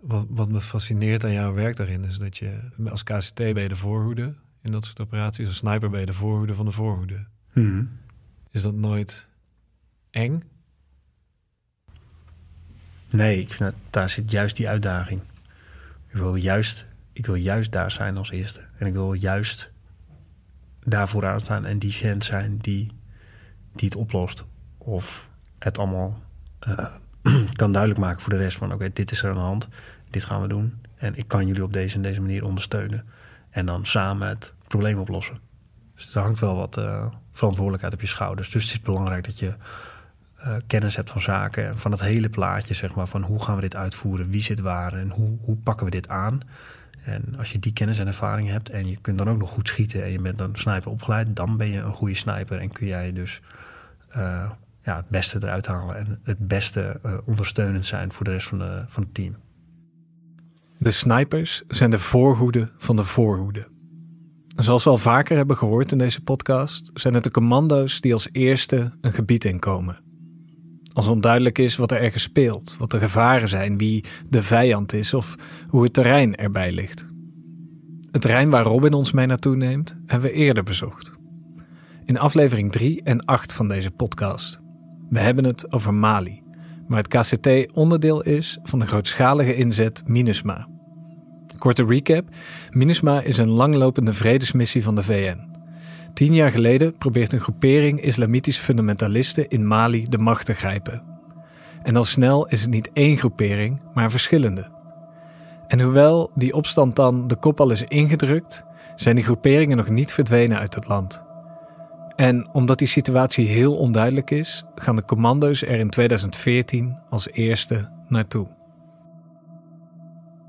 Wat, wat, me fascineert aan jouw werk daarin is dat je als KCT je de voorhoede in dat soort operaties, als sniper je de voorhoede van de voorhoede. Hmm. Is dat nooit eng? Nee, ik vind dat, daar zit juist die uitdaging. Ik wil, juist, ik wil juist daar zijn als eerste. En ik wil juist daar vooraan staan en die vent zijn die, die het oplost. Of het allemaal uh, kan duidelijk maken voor de rest van... oké, dit is er aan de hand, dit gaan we doen... en ik kan jullie op deze en deze manier ondersteunen. En dan samen het probleem oplossen. Dus er hangt wel wat uh, verantwoordelijkheid op je schouders. Dus het is belangrijk dat je uh, kennis hebt van zaken... en van het hele plaatje, zeg maar, van hoe gaan we dit uitvoeren... wie zit waar en hoe, hoe pakken we dit aan... En als je die kennis en ervaring hebt en je kunt dan ook nog goed schieten en je bent dan sniper opgeleid, dan ben je een goede sniper en kun jij dus uh, ja, het beste eruit halen en het beste ondersteunend zijn voor de rest van, de, van het team. De snipers zijn de voorhoede van de voorhoede. Zoals we al vaker hebben gehoord in deze podcast, zijn het de commando's die als eerste een gebied inkomen. Als onduidelijk is wat er ergens speelt, wat de gevaren zijn, wie de vijand is of hoe het terrein erbij ligt. Het terrein waar Robin ons mee naartoe neemt, hebben we eerder bezocht. In aflevering 3 en 8 van deze podcast. We hebben het over Mali, waar het KCT onderdeel is van de grootschalige inzet MINUSMA. Korte recap: MINUSMA is een langlopende vredesmissie van de VN. Tien jaar geleden probeert een groepering islamitische fundamentalisten in Mali de macht te grijpen. En al snel is het niet één groepering, maar verschillende. En hoewel die opstand dan de kop al is ingedrukt, zijn die groeperingen nog niet verdwenen uit het land. En omdat die situatie heel onduidelijk is, gaan de commando's er in 2014 als eerste naartoe.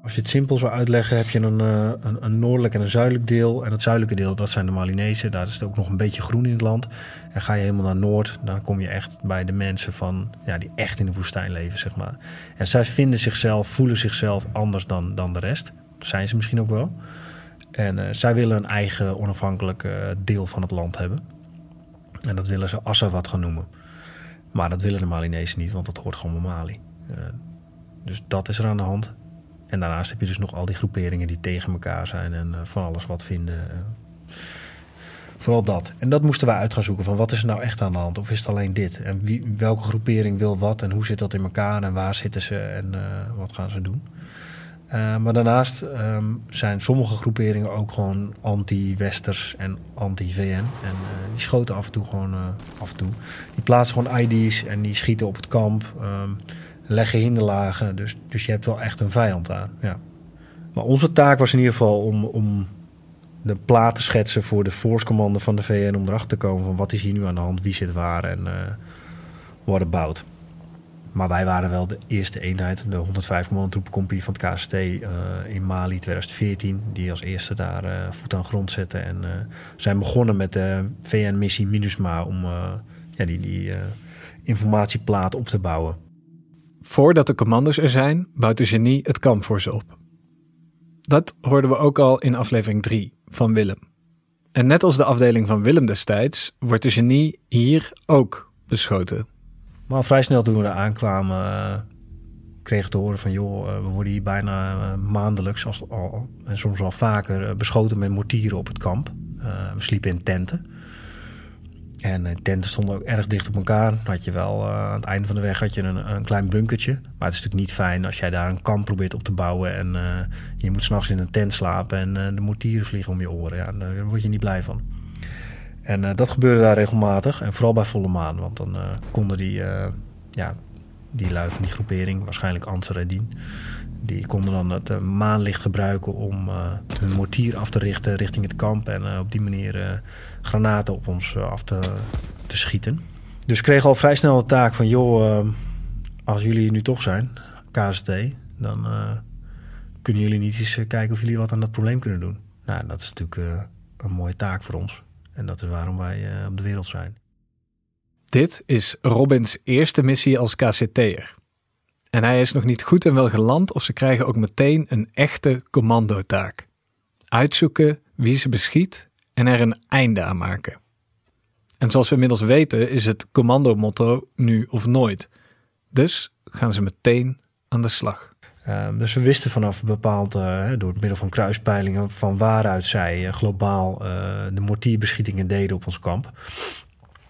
Als je het simpel zou uitleggen, heb je een, eh, een, een, noordelijk en een zuidelijk deel. En het zuidelijke deel, dat zijn de Malinezen. Daar is het ook nog een beetje groen in het land. En ga je helemaal naar noord, dan kom je echt bij de mensen van, ja, die echt in de woestijn leven, zeg maar. En zij vinden zichzelf, voelen zichzelf anders dan, dan de rest. zijn ze misschien ook wel. En uh, zij willen een eigen onafhankelijk uh, deel van het land hebben. En dat willen ze Assawat gaan noemen. Maar dat willen de Malinezen niet, want dat hoort gewoon bij Mali. dus dat is er aan de hand. En daarnaast heb je dus nog al die groeperingen die tegen elkaar zijn en uh, van alles wat vinden. Uh, vooral dat. En dat moesten wij uit gaan zoeken van wat is er nou echt aan de hand? Of is het alleen dit? En wie, welke groepering wil wat en hoe zit dat in elkaar en waar zitten ze en uh, wat gaan ze doen? maar daarnaast um, zijn sommige groeperingen ook gewoon anti-westers en anti-VN. En die schoten af en toe gewoon af en toe. Die plaatsen gewoon ID's en die schieten op het kamp. Um, leggen hinderlagen. Dus, dus je hebt wel echt een vijand aan. Ja. Maar onze taak was in ieder geval om, om de plaat te schetsen voor de force van de VN. Om erachter te komen van wat is hier nu aan de hand, wie zit waar en uh, what about. Maar wij waren wel de eerste eenheid, de 105 commandotroepencompagnie van het KST eh, in Mali 2014. Die als eerste daar uh, voet aan grond zette. En zijn begonnen met de VN-missie MINUSMA om ja, die, die informatieplaat op te bouwen. Voordat de commando's er zijn, bouwt de genie het kamp voor ze op. Dat hoorden we ook al in aflevering 3 van Willem. En net als de afdeling van Willem destijds, wordt de genie hier ook beschoten. Maar vrij snel toen we er aankwamen, uh, kregen te horen van... joh, uh, we worden hier bijna uh, maandelijks als, al, en soms al vaker beschoten met mortieren op het kamp. we sliepen in tenten. En de tenten stonden ook erg dicht op elkaar. Dan had je wel uh, aan het einde van de weg had je een, een, klein bunkertje. Maar het is natuurlijk niet fijn als jij daar een kamp probeert op te bouwen. En uh, je moet s'nachts in een tent slapen en uh, de mortieren vliegen om je oren. Ja, daar word je niet blij van. En dat gebeurde daar regelmatig. En vooral bij volle maan. Want dan konden die, ja, die lui van die groepering, waarschijnlijk Ansar en Dien... Die konden dan het maanlicht gebruiken om hun mortier af te richten richting het kamp. En op die manier granaten op ons eh, af te, te schieten. Dus ik kreeg al vrij snel de taak van... joh, als jullie nu toch zijn, KST... dan kunnen jullie niet eens kijken of jullie wat aan dat probleem kunnen doen. Nou, dat is natuurlijk een mooie taak voor ons. En dat is waarom wij op de wereld zijn. Dit is Robins eerste missie als KCT'er. En hij is nog niet goed en wel geland of ze krijgen ook meteen een echte commandotaak. Uitzoeken wie ze beschiet en er een einde aan maken. En zoals we inmiddels weten is het commandomotto nu of nooit. Dus gaan ze meteen aan de slag. Uh, dus we wisten vanaf bepaald, uh, door het middel van kruispeilingen, van waaruit zij uh, globaal eh, de mortierbeschietingen deden op ons kamp.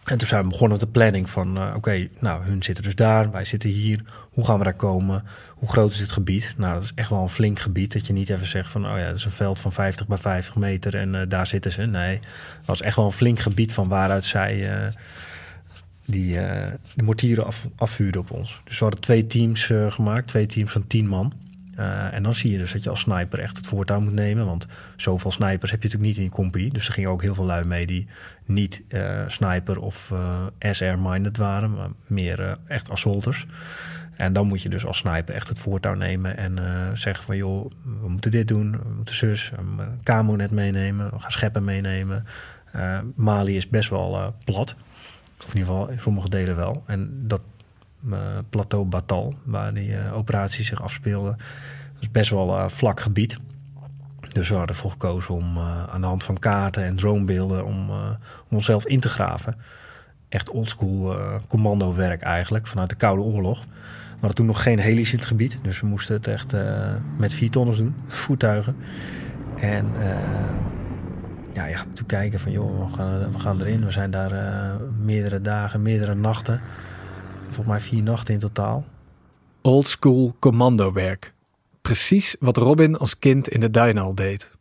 En toen zijn we begonnen met de planning van, oké, nou, hun zitten dus daar, wij zitten hier. Hoe gaan we daar komen? Hoe groot is dit gebied? Nou, dat is echt wel een flink gebied. Dat je niet even zegt van, oh ja, dat is een veld van 50 bij 50 meter en uh, daar zitten ze. Nee, dat was echt wel een flink gebied van waaruit zij uh, die, de mortieren af, afvuurden op ons. Dus we hadden twee teams gemaakt, twee teams van 10 man. Uh, en dan zie je dus dat je als sniper echt het voortouw moet nemen. Want zoveel snipers heb je natuurlijk niet in je compie. Dus er gingen ook heel veel lui mee die niet uh, sniper of uh, SR-minded waren. Maar meer echt assaulters. En dan moet je dus als sniper echt het voortouw nemen. En zeggen van joh, we moeten dit doen. We moeten zus. Een camo net meenemen. We gaan scheppen meenemen. Mali is best wel plat. Of in ieder geval in sommige delen wel. En dat plateau Batal, waar die operatie zich afspeelde. Dat is best wel vlak gebied. Dus we hadden ervoor gekozen om aan de hand van kaarten en dronebeelden om, om onszelf in te graven. Echt oldschool commando-werk eigenlijk, vanuit de Koude Oorlog. Hadden toen nog geen helis in het gebied, dus we moesten het echt met vier tonners doen, voertuigen. En ja, je gaat kijken van, joh, we gaan, we gaan erin. We zijn daar meerdere dagen, meerdere nachten volgens mij vier nachten in totaal. Old school commandowerk. Precies wat Robin als kind in de duinen al deed.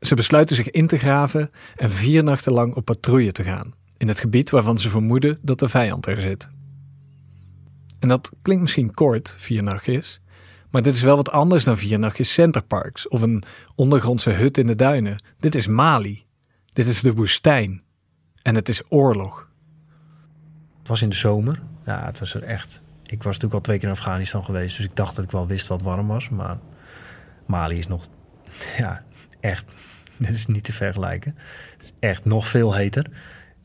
Ze besluiten zich in te graven en vier nachten lang op patrouille te gaan. In het gebied waarvan ze vermoeden dat de vijand er zit. En dat klinkt misschien kort, vier nachtjes. Maar dit is wel wat anders dan vier nachtjes Centerparks of een ondergrondse hut in de duinen. Dit is Mali. Dit is de woestijn. En het is oorlog. Het was in de zomer. Ja, het was er echt. Ik was natuurlijk al twee keer in Afghanistan geweest, dus ik dacht dat ik wel wist wat warm was. Maar Mali is nog, ja, echt, dit is niet te vergelijken. Het is echt nog veel heter.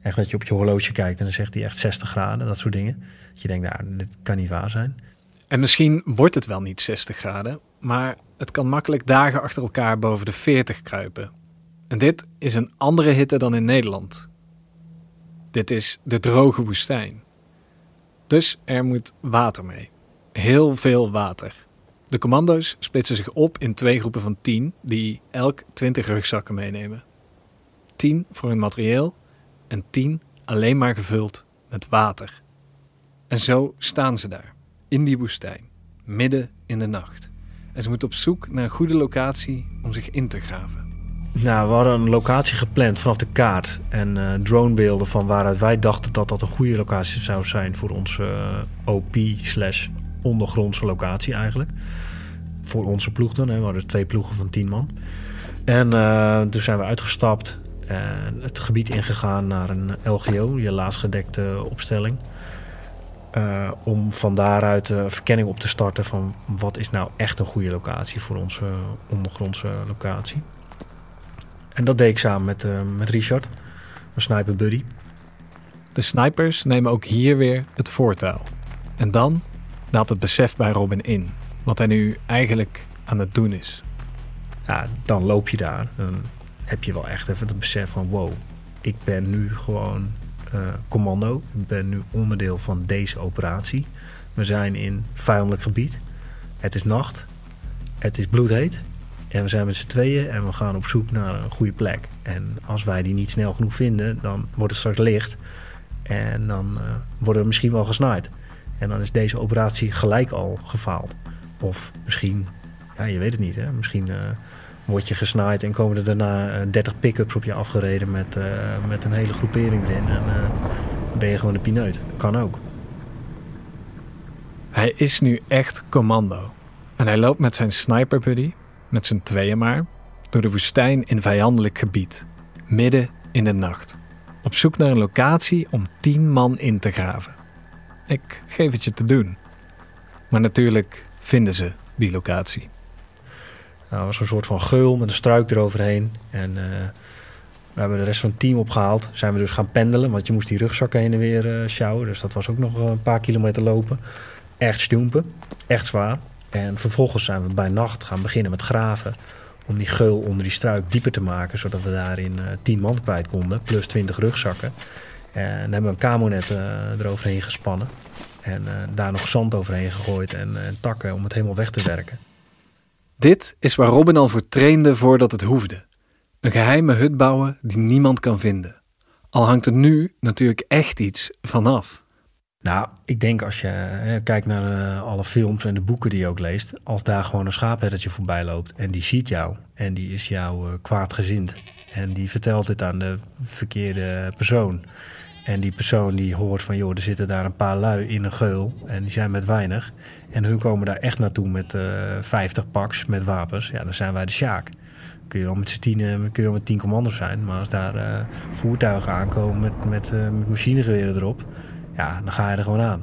Echt dat je op je horloge kijkt en dan zegt hij echt 60 graden, dat soort dingen. Je denkt, nou, dit kan niet waar zijn. En misschien wordt het wel niet 60 graden, maar het kan makkelijk dagen achter elkaar boven de 40 kruipen. En dit is een andere hitte dan in Nederland. Dit is de droge woestijn. Dus er moet water mee. Heel veel water. De commando's splitsen zich op in twee groepen van tien, die elk 20 rugzakken meenemen. 10 voor hun materieel en 10 alleen maar gevuld met water. En zo staan ze daar, in die woestijn, midden in de nacht. En ze moeten op zoek naar een goede locatie om zich in te graven. Nou, we hadden een locatie gepland vanaf de kaart en uh, dronebeelden van waaruit wij dachten dat dat een goede locatie zou zijn voor onze uh, OP slash ondergrondse locatie eigenlijk. Voor onze ploeg dan. Hè. We hadden twee ploegen van tien man. En uh, toen zijn we uitgestapt en het gebied ingegaan naar een LGO, je laatst gedekte opstelling. Uh, om van daaruit uh, verkenning op te starten van wat is nou echt een goede locatie voor onze ondergrondse locatie. En dat deed ik samen met, uh, met Richard, mijn sniper buddy. De snipers nemen ook hier weer het voortouw. En dan daalt het besef bij Robin in. Wat hij nu eigenlijk aan het doen is. Ja, dan loop je daar. Dan heb je wel echt even het besef van wow, ik ben nu gewoon commando. Ik ben nu onderdeel van deze operatie. We zijn in vijandelijk gebied. Het is nacht. Het is bloedheet. En we zijn met z'n tweeën en we gaan op zoek naar een goede plek. En als wij die niet snel genoeg vinden, dan wordt het straks licht. En dan uh, worden we misschien wel gesnaaid. En dan is deze operatie gelijk al gefaald. Of misschien, ja, je weet het niet, hè? misschien uh, word je gesnaaid en komen er daarna 30 uh, pick-ups op je afgereden met, met een hele groepering erin. En ben je gewoon de pineut. Kan ook. Hij is nu echt commando. En hij loopt met zijn sniper buddy, met z'n tweeën maar, door de woestijn in vijandelijk gebied, midden in de nacht. Op zoek naar een locatie om tien man in te graven. Ik geef het je te doen. Maar natuurlijk vinden ze die locatie. Nou, het was een soort van geul met een struik eroverheen. En uh, we hebben de rest van het team opgehaald. Zijn we dus gaan pendelen, want je moest die rugzakken heen en weer uh, sjouwen. Dus dat was ook nog een paar kilometer lopen. Echt stoempen, echt zwaar. En vervolgens zijn we bij nacht gaan beginnen met graven. Om die geul onder die struik dieper te maken. Zodat we daarin uh, 10 man kwijt konden. Plus 20 rugzakken. En hebben we een kamonet uh, eroverheen gespannen. En daar nog zand overheen gegooid en, en, takken om het helemaal weg te werken. Dit is waar Robin al voor trainde voordat het hoefde. Een geheime hut bouwen die niemand kan vinden. Al hangt er nu natuurlijk echt iets vanaf. Nou, ik denk als je kijkt naar uh, alle films en de boeken die je ook leest, als daar gewoon een schaapherdertje voorbij loopt en die ziet jou en die is jou uh, kwaadgezind en die vertelt dit aan de verkeerde persoon. En die persoon die hoort van, joh, er zitten daar een paar lui in een geul en die zijn met weinig. En hun komen daar echt naartoe met uh, 50 paks met wapens. Ja, dan zijn wij de Sjaak. Kun je wel met z'n tien, kun je met tien commando's zijn. Maar als daar voertuigen aankomen met, met, met machinegeweren erop ja, dan ga je er gewoon aan.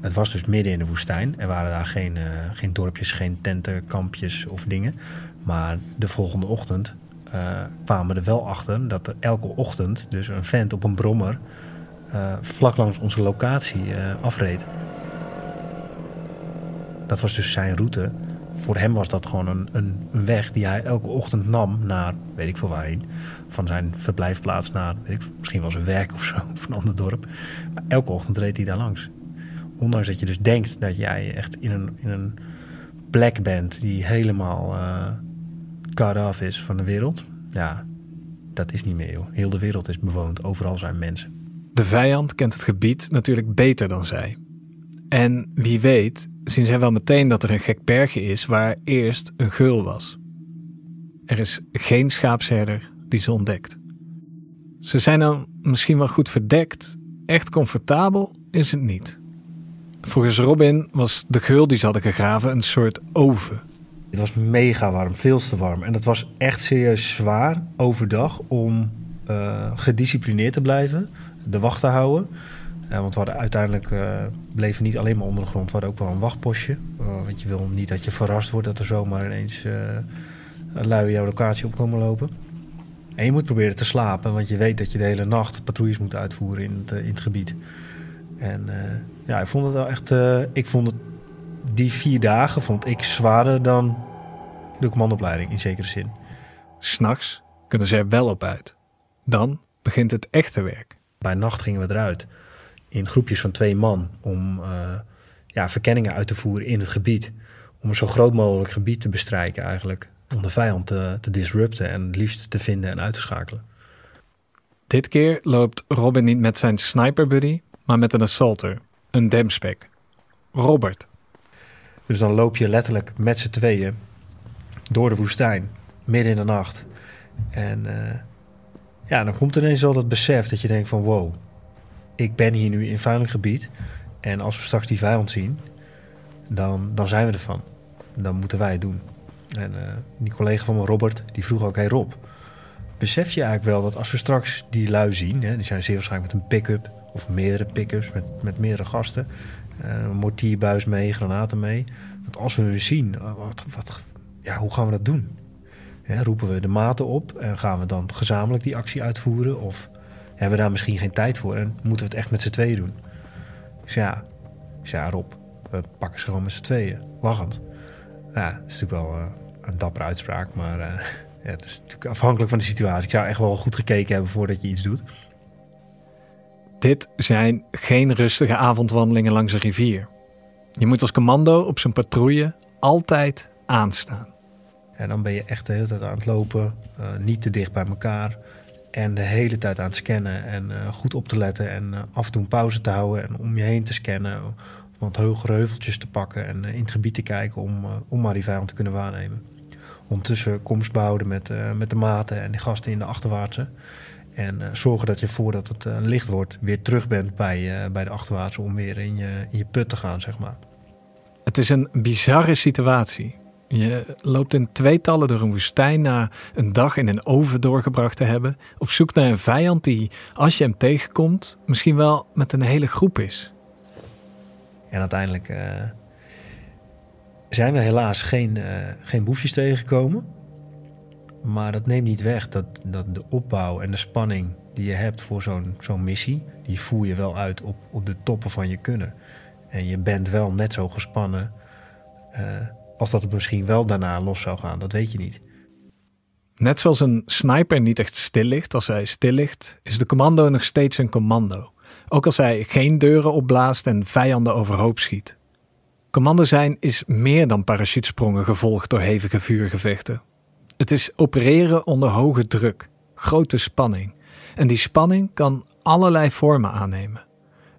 Het was dus midden in de woestijn. Er waren daar geen, geen dorpjes, geen tenten, kampjes of dingen. Maar de volgende ochtend uh, kwamen we er wel achter dat er elke ochtend dus een vent op een brommer uh, vlak langs onze locatie afreed. Dat was dus zijn route. Voor hem was dat gewoon een, een, een, weg die hij elke ochtend nam naar, weet ik veel waarheen. Van zijn verblijfplaats naar, weet ik, misschien wel zijn werk of zo, of een ander dorp. Maar elke ochtend reed hij daar langs. Ondanks dat je dus denkt dat jij echt in een, in een plek bent die helemaal uh, cut off is van de wereld. Ja, dat is niet meer joh. Heel de wereld is bewoond, overal zijn mensen. De vijand kent het gebied natuurlijk beter dan zij. En wie weet zien zij wel meteen dat er een gek bergje is waar eerst een geul was. Er is geen schaapsherder die ze ontdekt. Ze zijn dan misschien wel goed verdekt, echt comfortabel is het niet. Volgens Robin was de geul die ze hadden gegraven een soort oven. Het was mega warm, veel te warm. En het was echt serieus zwaar overdag om uh, gedisciplineerd te blijven, de wacht te houden. Uh, want we hadden uiteindelijk uh, bleven niet alleen maar onder de grond, we hadden ook wel een wachtpostje. want je wil niet dat je verrast wordt dat er zomaar ineens lui jouw locatie op komen lopen. En je moet proberen te slapen, want je weet dat je de hele nacht patrouilles moet uitvoeren in het, in het gebied. En ja, ik vond het wel echt. Ik vond het die vier dagen vond ik zwaarder dan de commandopleiding in zekere zin. S'nachts kunnen ze er wel op uit. Dan begint het echte werk. Bij nacht gingen we eruit in groepjes van twee man om uh, ja, verkenningen uit te voeren in het gebied. Om een zo groot mogelijk gebied te bestrijken eigenlijk om de vijand te, te disrupten en het liefst te vinden en uit te schakelen. Dit keer loopt Robin niet met zijn sniper buddy, maar met een assaulter, een demspek. Robert. Dus dan loop je letterlijk met z'n tweeën door de woestijn, midden in de nacht. En uh, ja, dan komt ineens wel dat besef dat je denkt van wow, ik ben hier nu in veilig gebied. En als we straks die vijand zien, dan, dan zijn we ervan. Dan moeten wij het doen. En uh, die collega van me, Robert, die vroeg ook: Hey Rob, besef je eigenlijk wel dat als we straks die lui zien, hè, die zijn zeer waarschijnlijk met een pick-up of meerdere pick-ups met, met meerdere gasten, uh, mortierbuis mee, granaten mee, dat als we zien, uh, wat, wat, ja, hoe gaan we dat doen? Roepen we de maten op en gaan we dan gezamenlijk die actie uitvoeren? Of hebben we daar misschien geen tijd voor en moeten we het echt met z'n tweeën doen? Dus ja, ja Rob, we pakken ze gewoon met z'n tweeën, lachend. Ja, dat is natuurlijk wel uh, een dappere uitspraak, maar uh, ja, het is natuurlijk afhankelijk van de situatie. Ik zou echt wel goed gekeken hebben voordat je iets doet. Dit zijn geen rustige avondwandelingen langs een rivier. Je moet als commando op zijn patrouille altijd aanstaan. En dan ben je echt de hele tijd aan het lopen, uh, niet te dicht bij elkaar. En de hele tijd aan het scannen en uh, goed op te letten en uh, af en toe pauze te houden en om je heen te scannen. Want hogere heuveltjes te pakken en in het gebied te kijken om, om vijand te kunnen waarnemen. Ondertussen komst behouden met, met de maten en de gasten in de achterwaartse. En zorgen dat je voordat het licht wordt weer terug bent bij, bij de achterwaartse om weer in je, in je put te gaan, zeg maar. Het is een bizarre situatie. Je loopt in tweetallen door een woestijn na een dag in een oven doorgebracht te hebben, op zoek naar een vijand die, als je hem tegenkomt, misschien wel met een hele groep is. En uiteindelijk uh, zijn we helaas geen, uh, geen boefjes tegengekomen. Maar dat neemt niet weg dat, dat de opbouw en de spanning die je hebt voor zo'n zo'n missie, die voer je wel uit op, op de toppen van je kunnen. En je bent wel net zo gespannen. Uh, als dat het misschien wel daarna los zou gaan, dat weet je niet. Net zoals een sniper niet echt stil ligt als hij stil ligt, is de commando nog steeds een commando. Ook als hij geen deuren opblaast en vijanden overhoop schiet. Commando zijn is meer dan parachutesprongen gevolgd door hevige vuurgevechten. Het is opereren onder hoge druk, grote spanning. En die spanning kan allerlei vormen aannemen.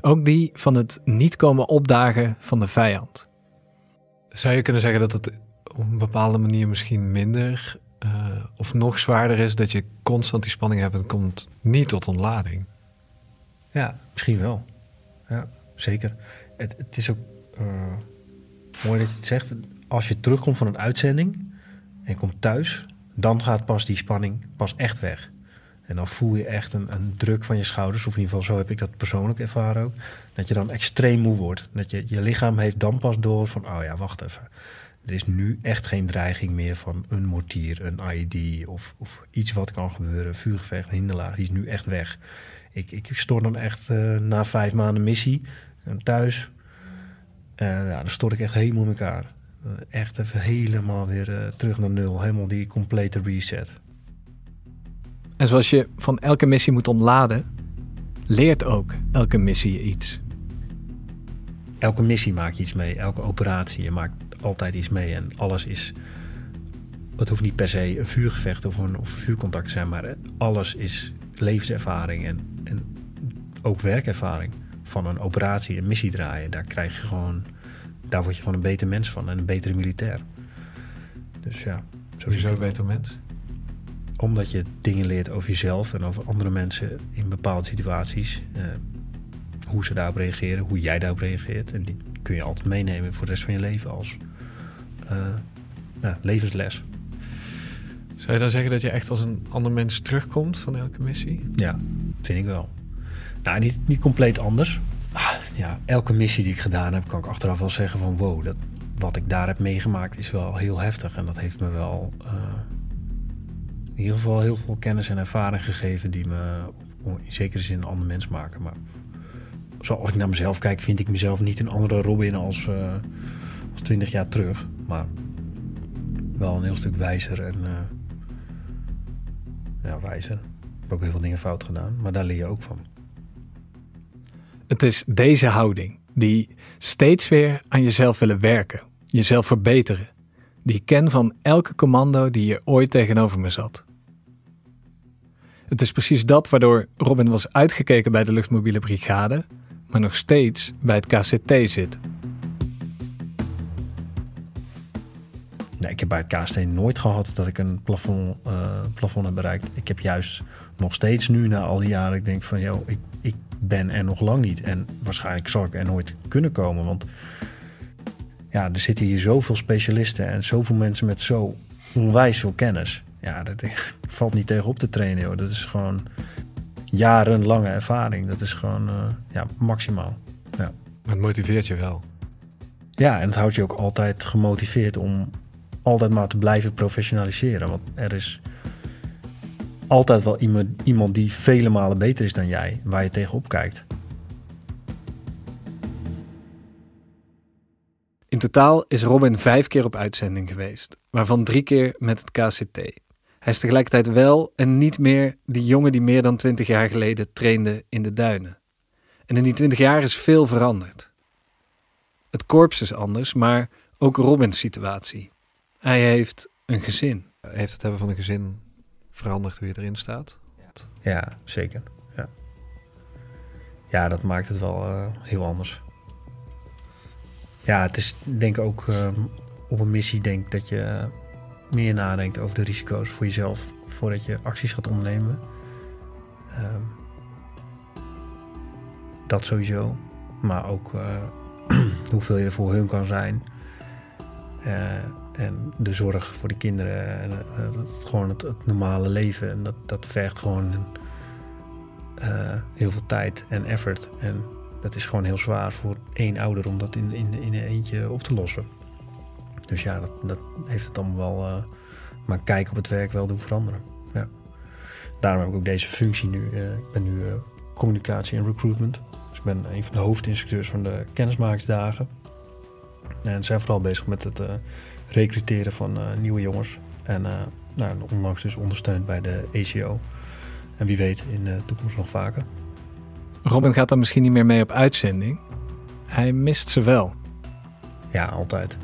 Ook die van het niet komen opdagen van de vijand. Zou je kunnen zeggen dat het op een bepaalde manier misschien minder uh, of nog zwaarder is dat je constant die spanning hebt en komt niet tot ontlading? Ja, misschien wel. Ja, zeker. Het, het is ook uh, mooi dat je het zegt. Als je terugkomt van een uitzending en je komt thuis, dan gaat pas die spanning pas echt weg. En dan voel je echt een, een, druk van je schouders, of in ieder geval zo heb ik dat persoonlijk ervaren ook. Dat je dan extreem moe wordt. Dat je, je lichaam heeft dan pas door van, oh ja, wacht even. Er is nu echt geen dreiging meer van een mortier, een IED of, of iets wat kan gebeuren. Vuurgevecht, hinderlaag, die is nu echt weg. Ik, ik stort dan echt uh, na vijf maanden missie uh, thuis. Uh, ja, dan stort ik echt helemaal in elkaar. Echt even helemaal weer terug naar nul. Helemaal die complete reset. En zoals je van elke missie moet ontladen, leert ook elke missie je iets. Elke missie maak je iets mee, elke operatie. Je maakt altijd iets mee en alles is. Het hoeft niet per se een vuurgevecht of een, of vuurcontact te zijn, maar alles is levenservaring en, en ook werkervaring. Van een operatie, een missie draaien, daar krijg je gewoon. Daar word je gewoon een beter mens van en een betere militair. Dus ja. Sowieso een beter mens? omdat je dingen leert over jezelf en over andere mensen in bepaalde situaties. Uh, hoe ze daarop reageren, hoe jij daarop reageert. En die kun je altijd meenemen voor de rest van je leven als uh, levensles. Zou je dan zeggen dat je echt als een ander mens terugkomt van elke missie? Ja, vind ik wel. Nou, niet, niet compleet anders. Ah, ja, elke missie die ik gedaan heb, kan ik achteraf wel zeggen van wow, dat, wat ik daar heb meegemaakt is wel heel heftig. En dat heeft me wel uh, in ieder geval heel veel kennis en ervaring gegeven die me in zekere zin een ander mens maken. Maar zoals ik naar mezelf kijk, vind ik mezelf niet een andere Robin als, uh, als 20 jaar terug. Maar wel een heel stuk wijzer en uh, ja, wijzer. Ik heb ook heel veel dingen fout gedaan, maar daar leer je ook van. Het is deze houding die steeds weer aan jezelf willen werken, jezelf verbeteren die ken van elke commando die hier ooit tegenover me zat. Het is precies dat waardoor Robin was uitgekeken bij de luchtmobiele brigade, maar nog steeds bij het KCT zit. Nee, ik heb bij het KCT nooit gehad dat ik een plafond, uh, plafond heb bereikt. Ik heb juist nog steeds nu, na al die jaren, ik denk van, joh, ik ben er nog lang niet. En waarschijnlijk zal ik er nooit kunnen komen, want ja, er zitten hier zoveel specialisten en zoveel mensen met zo onwijs veel kennis. Ja, dat valt niet tegen op te trainen, joh. Dat is gewoon jarenlange ervaring. Dat is gewoon uh, ja, maximaal. Ja. Maar het motiveert je wel. Ja, en het houdt je ook altijd gemotiveerd om altijd maar te blijven professionaliseren. Want er is altijd wel iemand, iemand die vele malen beter is dan jij, waar je tegenop kijkt. totaal is Robin vijf keer op uitzending geweest, waarvan drie keer met het KCT. Hij is tegelijkertijd wel en niet meer die jongen die meer dan twintig jaar geleden trainde in de duinen. En in die twintig jaar is veel veranderd. Het korps is anders, maar ook Robins situatie. Hij heeft een gezin. Heeft het hebben van een gezin veranderd hoe erin staat? Ja, zeker. Ja, ja dat maakt het wel uh, heel anders. Ja, het is denk ik ook uh, op een missie denk dat je meer nadenkt over de risico's voor jezelf voordat je acties gaat ondernemen. Uh, dat sowieso. Maar ook uh, hoeveel je er voor hun kan zijn. En de zorg voor de kinderen. En het, gewoon het, normale leven. En dat, dat vergt gewoon heel veel tijd en effort. En dat is gewoon heel zwaar voor één ouder om dat in, in, in een eentje op te lossen. Dus ja, dat, dat heeft het allemaal wel. Maar kijk op het werk wel doen veranderen. Ja. Daarom heb ik ook deze functie nu. Ik ben nu communicatie en recruitment. Dus ik ben een van de hoofdinstructeurs van de kennismakingsdagen. En zijn vooral bezig met het recruteren van nieuwe jongens. En nou, onlangs dus ondersteund bij de ACO. En wie weet in de toekomst nog vaker. Robin gaat dan misschien niet meer mee op uitzending. Hij mist ze wel. Ja, altijd.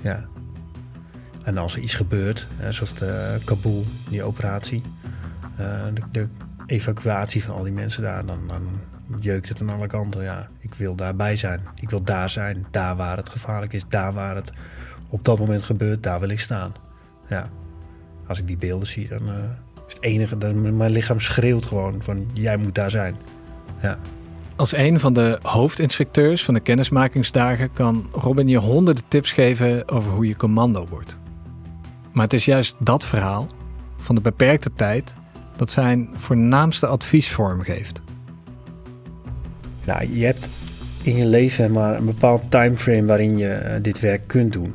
Ja. En als er iets gebeurt, zoals de Kabul, die operatie, eh, de, de, evacuatie van al die mensen daar, dan, dan jeukt het aan alle kanten. Ja, ik wil daarbij zijn. Ik wil daar zijn, daar waar het gevaarlijk is, daar waar het op dat moment gebeurt, daar wil ik staan. Ja. Als ik die beelden zie, dan uh, is het enige, dan, mijn lichaam schreeuwt gewoon van jij moet daar zijn. Ja. Als een van de hoofdinspecteurs van de kennismakingsdagen kan Robin je honderden tips geven over hoe je commando wordt. Maar het is juist dat verhaal van de beperkte tijd dat zijn voornaamste advies vormgeeft. Nou, je hebt in je leven maar een bepaald timeframe waarin je eh, dit werk kunt doen.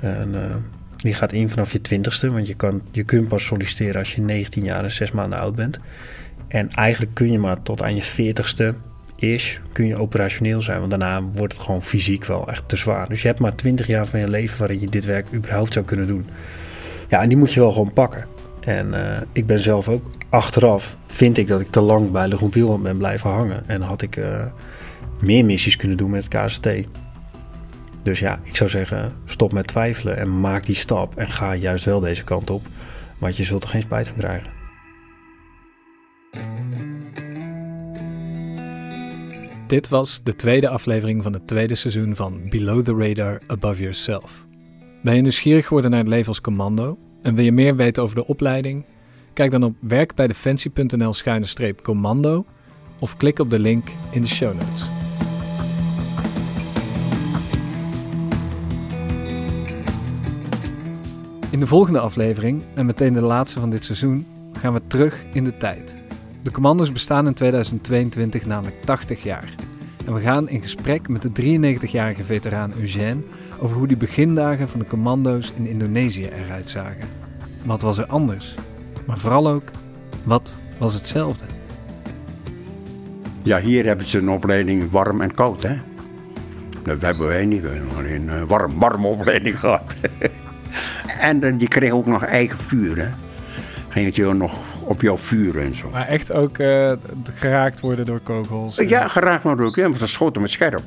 En, uh, die gaat in vanaf je twintigste, want je, kan, je kunt pas solliciteren als je 19 jaar en 6 maanden oud bent. En eigenlijk kun je maar tot aan je veertigste is, kun je operationeel zijn. Want daarna wordt het gewoon fysiek wel echt te zwaar. Dus je hebt maar 20 jaar van je leven waarin je dit werk überhaupt zou kunnen doen. Ja, en die moet je wel gewoon pakken. En uh, ik ben zelf ook achteraf, vind ik dat ik te lang bij de Groenpiel ben blijven hangen. En had ik uh, meer missies kunnen doen met KST. Dus ja, ik zou zeggen, stop met twijfelen en maak die stap. En ga juist wel deze kant op. Want je zult er geen spijt van krijgen. Dit was de tweede aflevering van het tweede seizoen van Below the Radar Above Yourself. Ben je nieuwsgierig geworden naar het leven als commando en wil je meer weten over de opleiding? Kijk dan op werkbijdefensie.nl schuine commando of klik op de link in de show notes. In de volgende aflevering, en meteen de laatste van dit seizoen, gaan we terug in de tijd. De commando's bestaan in 2022 namelijk 80 jaar. En we gaan in gesprek met de 93-jarige veteraan Eugène over hoe die begindagen van de commando's in Indonesië eruit zagen. Wat was er anders? Maar vooral ook, wat was hetzelfde? Ja, hier hebben ze een opleiding warm en koud, hè? Dat hebben wij niet, we hebben alleen een warm, warme opleiding gehad. en die kregen ook nog eigen vuur, hè? Ging het je nog op jouw vuur en zo. Maar echt ook uh, geraakt worden door kogels? Ja, geraakt worden ook. Ja, want ze schoten met scherp.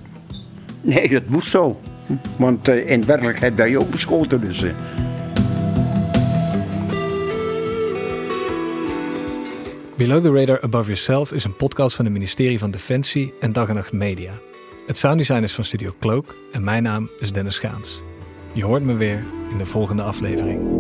Nee, dat moest zo. Want uh, in werkelijkheid ben je ook beschoten. Dus, uh. Below the Radar Above Yourself is een podcast van het ministerie van Defensie en Dag en Nacht Media. Het sounddesign is van Studio Cloak en mijn naam is Dennis Gaans. Je hoort me weer in de volgende aflevering.